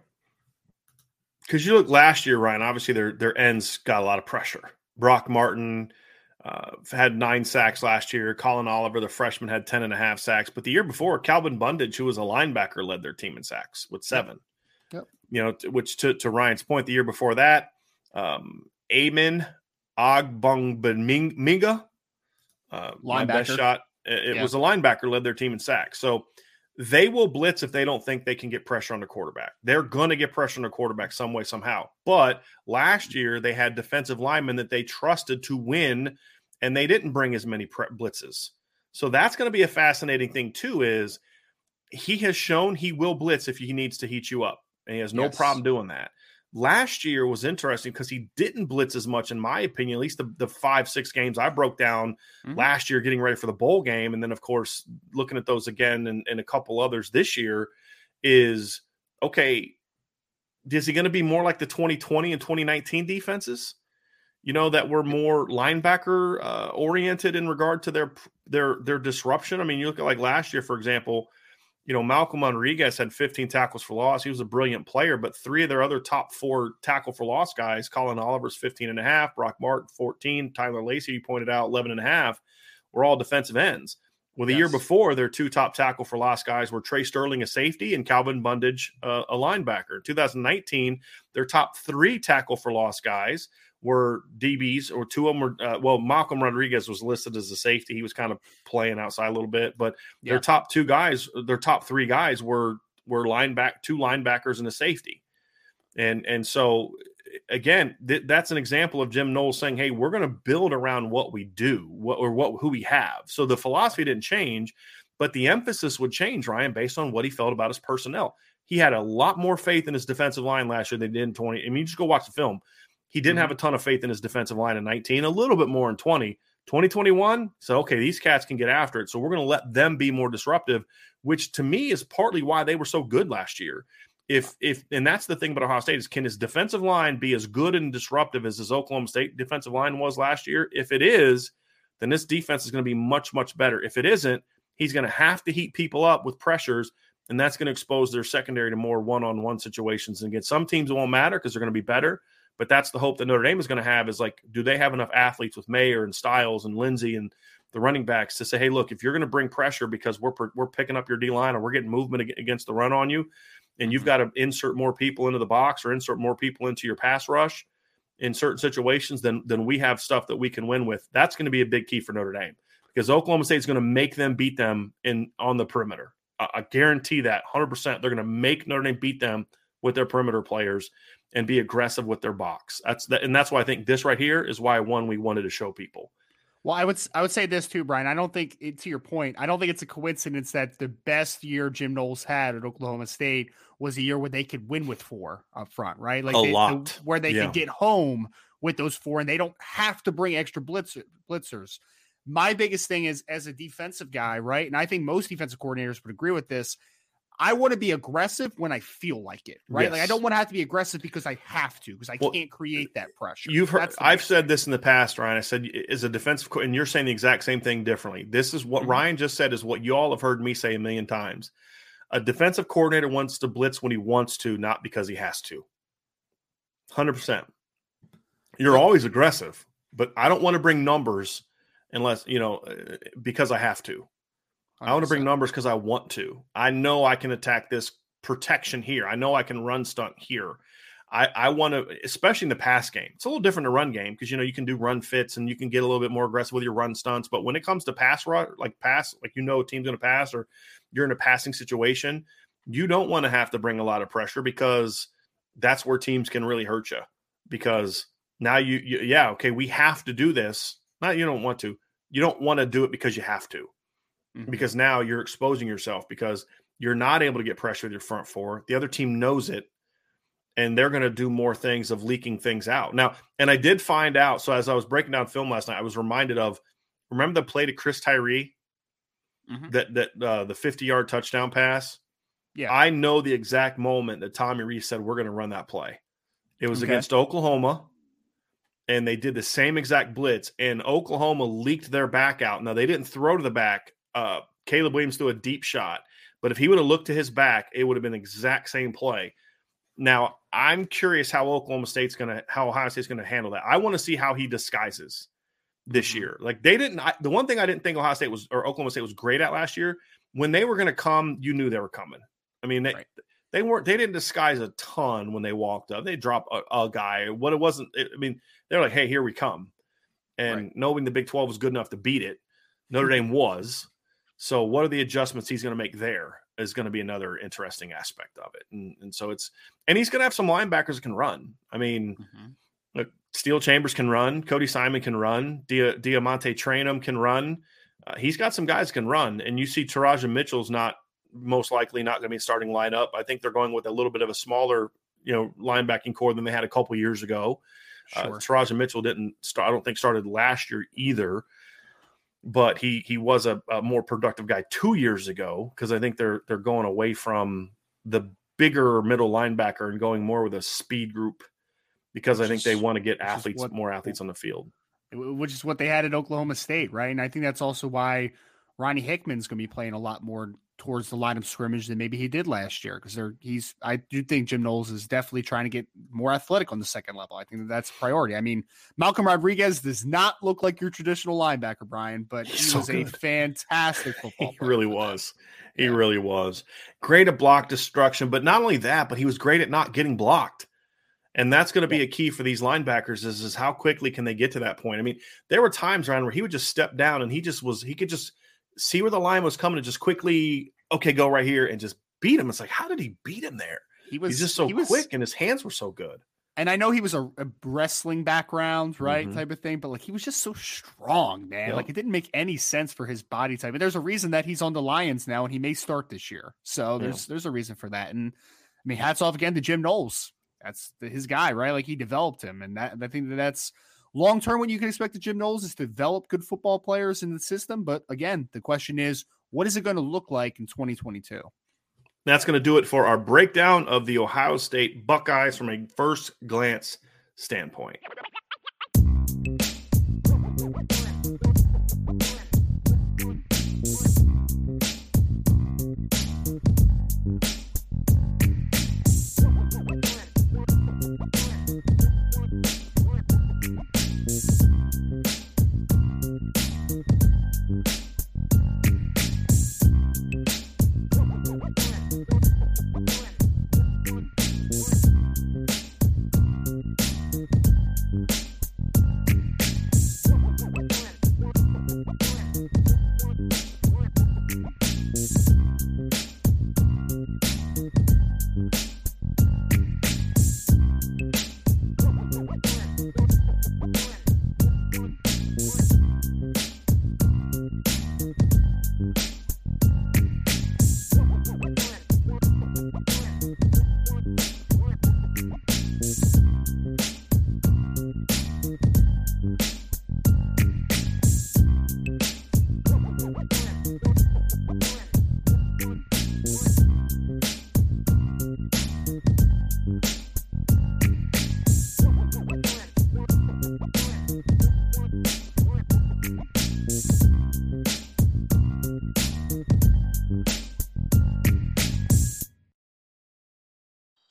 Because you look last year, Ryan. Obviously, their their ends got a lot of pressure. Brock Martin uh, had nine sacks last year. Collin Oliver, the freshman, had 10 and a half sacks. But the year before, Calvin Bundage, who was a linebacker, led their team in sacks with seven. Yep. You know, which to, to Ryan's point, the year before that, um, Amen Ogbongbemiga, uh, best shot. It, it was a linebacker, led their team in sacks. So they will blitz if they don't think they can get pressure on the quarterback. They're going to get pressure on the quarterback some way, somehow. But last mm. year, they had defensive linemen that they trusted to win, and they didn't bring as many pre- blitzes. So that's going to be a fascinating thing, too, is he has shown he will blitz if he needs to heat you up, and he has no yes. problem doing that last year was interesting because he didn't blitz as much, in my opinion, at least the, the five, six games I broke down mm-hmm. last year getting ready for the bowl game. And then, of course, looking at those again and, and a couple others this year is okay, is he going to be more like the 2020 and 2019 defenses? You know that were more linebacker uh, oriented in regard to their their their disruption. I mean, you look at like last year, for example, you know, Malcolm Rodriguez had 15 tackles for loss. He was a brilliant player, but three of their other top four tackle for loss guys, Collin Oliver's 15 and a half, Brock Martin 14, Tyler Lacey, you pointed out 11 and a half, were all defensive ends. Well, the yes. year before, their two top tackle for loss guys were Trey Sterling, a safety, and Calvin Bundage, uh, a linebacker. 2019, their top three tackle for loss guys were DBs, or two of them were. Uh, well, Malcolm Rodriguez was listed as a safety. He was kind of playing outside a little bit, but yeah. their top two guys, their top three guys were were lineback, two linebackers and a safety, and and so again, th- that's an example of Jim Knowles saying, "Hey, we're going to build around what we do, what or what who we have." So the philosophy didn't change, but the emphasis would change, Ryan, based on what he felt about his personnel. He had a lot more faith in his defensive line last year than he did in 20. I mean, you just go watch the film he didn't mm-hmm. have a ton of faith in his defensive line in 19, a little bit more in 20. 2021, so okay, these cats can get after it. So we're going to let them be more disruptive, which to me is partly why they were so good last year. If if and that's the thing about Ohio State is can his defensive line be as good and disruptive as his Oklahoma State defensive line was last year? If it is, then this defense is going to be much much better. If it isn't, he's going to have to heat people up with pressures, and that's going to expose their secondary to more one-on-one situations. And again, some teams it won't matter because they're going to be better. But that's the hope that Notre Dame is going to have is like, do they have enough athletes with Mayer and Styles and Lenzy and the running backs to say, hey, look, if you're going to bring pressure because we're we're picking up your D line or we're getting movement against the run on you, and you've mm-hmm. got to insert more people into the box or insert more people into your pass rush in certain situations, then then we have stuff that we can win with. That's going to be a big key for Notre Dame because Oklahoma State is going to make them beat them in on the perimeter. I, I guarantee that 100%. They're going to make Notre Dame beat them with their perimeter players and be aggressive with their box. That's that, and that's why I think this right here is why one we wanted to show people. Well, I would I would say this too, Brian. I don't think to your point. I don't think it's a coincidence that the best year Jim Knowles had at Oklahoma State was a year where they could win with four up front, right? Like a they, lot, where they yeah. could get home with those four, and they don't have to bring extra blitzer, blitzers. My biggest thing is as a defensive guy, right? And I think most defensive coordinators would agree with this. I want to be aggressive when I feel like it, right? Yes. Like I don't want to have to be aggressive because I have to, because I well, can't create that pressure. You've heard I've said this in the past, Ryan. I said is a defensive and you're saying the exact same thing differently. This is what mm-hmm. Ryan just said is what you all have heard me say a million times. A defensive coordinator wants to blitz when he wants to, not because he has to. 100%. You're always aggressive, but I don't want to bring numbers unless, you know, uh, because I have to. I want to bring numbers because I want to. I know I can attack this protection here. I know I can run stunt here. I, I want to, especially in the pass game. It's a little different in run game because you know you can do run fits and you can get a little bit more aggressive with your run stunts. But when it comes to pass like pass, like you know a team's going to pass or you're in a passing situation, you don't want to have to bring a lot of pressure because that's where teams can really hurt you. Because now you, you yeah, okay, we have to do this. Not you don't want to. You don't want to do it because you have to mm-hmm. because now you're exposing yourself because you're not able to get pressure with your front four. The other team knows it, and they're going to do more things of leaking things out. Now, and I did find out. So as I was breaking down film last night, I was reminded of remember the play to Chris Tyree, mm-hmm. that that uh, the 50 yard touchdown pass. Yeah, I know the exact moment that Tommy Rees said we're going to run that play. It was okay. against Oklahoma and they did the same exact blitz and Oklahoma leaked their back out. Now they didn't throw to the back uh, Caleb Williams threw a deep shot, but if he would have looked to his back, it would have been the exact same play. Now, I'm curious how Oklahoma State's going to, how Ohio State's going to handle that. I want to see how he disguises this mm-hmm. year. Like they didn't, I, the one thing I didn't think Ohio State was, or Oklahoma State was great at last year, when they were going to come, you knew they were coming. I mean, they, right. they weren't, they didn't disguise a ton when they walked up. They dropped a, a guy. What it wasn't, it, I mean, they're like, hey, here we come. And right. knowing the Big 12 was good enough to beat it, Notre Dame was. So, what are the adjustments he's going to make there is going to be another interesting aspect of it. And, and so it's, and he's going to have some linebackers that can run. I mean, mm-hmm. look, Steele Chambers can run, Cody Simon can run, Dia, DeaMonte Trayanum can run. Uh, he's got some guys can run. And you see Teradja Mitchell's not most likely not going to be starting lineup. I think they're going with a little bit of a smaller, you know, linebacking core than they had a couple years ago. Uh, sure. Uh, Teradja Mitchell didn't start, I don't think started last year either but he he was a, a more productive guy two years ago because I think they're they're going away from the bigger middle linebacker and going more with a speed group because I think they want to get athletes what, more athletes on the field, which is what they had at Oklahoma State, right? And I think that's also why Ronnie Hickman's going to be playing a lot more towards the line of scrimmage than maybe he did last year because they're he's I do think Jim Knowles is definitely trying to get more athletic on the second level. I think that that's a priority. I mean, Malcolm Rodriguez does not look like your traditional linebacker, Brian, but he so was good. a fantastic football. he really was. He yeah. really was great at block destruction, but not only that, but he was great at not getting blocked. And that's going to be a key for these linebackers is, is how quickly can they get to that point? I mean, there were times around where he would just step down and he just was he could just see where the line was coming and just quickly, okay, go right here and just beat him. It's like, how did he beat him there? He was He's just so quick and his hands were so good. And I know he was a, a wrestling background, right? Mm-hmm. Type of thing, but like he was just so strong, man. Yep. Like it didn't make any sense for his body type. And there's a reason that he's on the Lions now and he may start this year. So there's there's a reason for that. And I mean, hats off again to Jim Knowles. That's the, his guy, right? Like he developed him. And that I think that that's long term, what you can expect of Jim Knowles is to develop good football players in the system. But again, the question is, what is it going to look like in 2022? That's going to do it for our breakdown of the Ohio State Buckeyes from a first glance standpoint.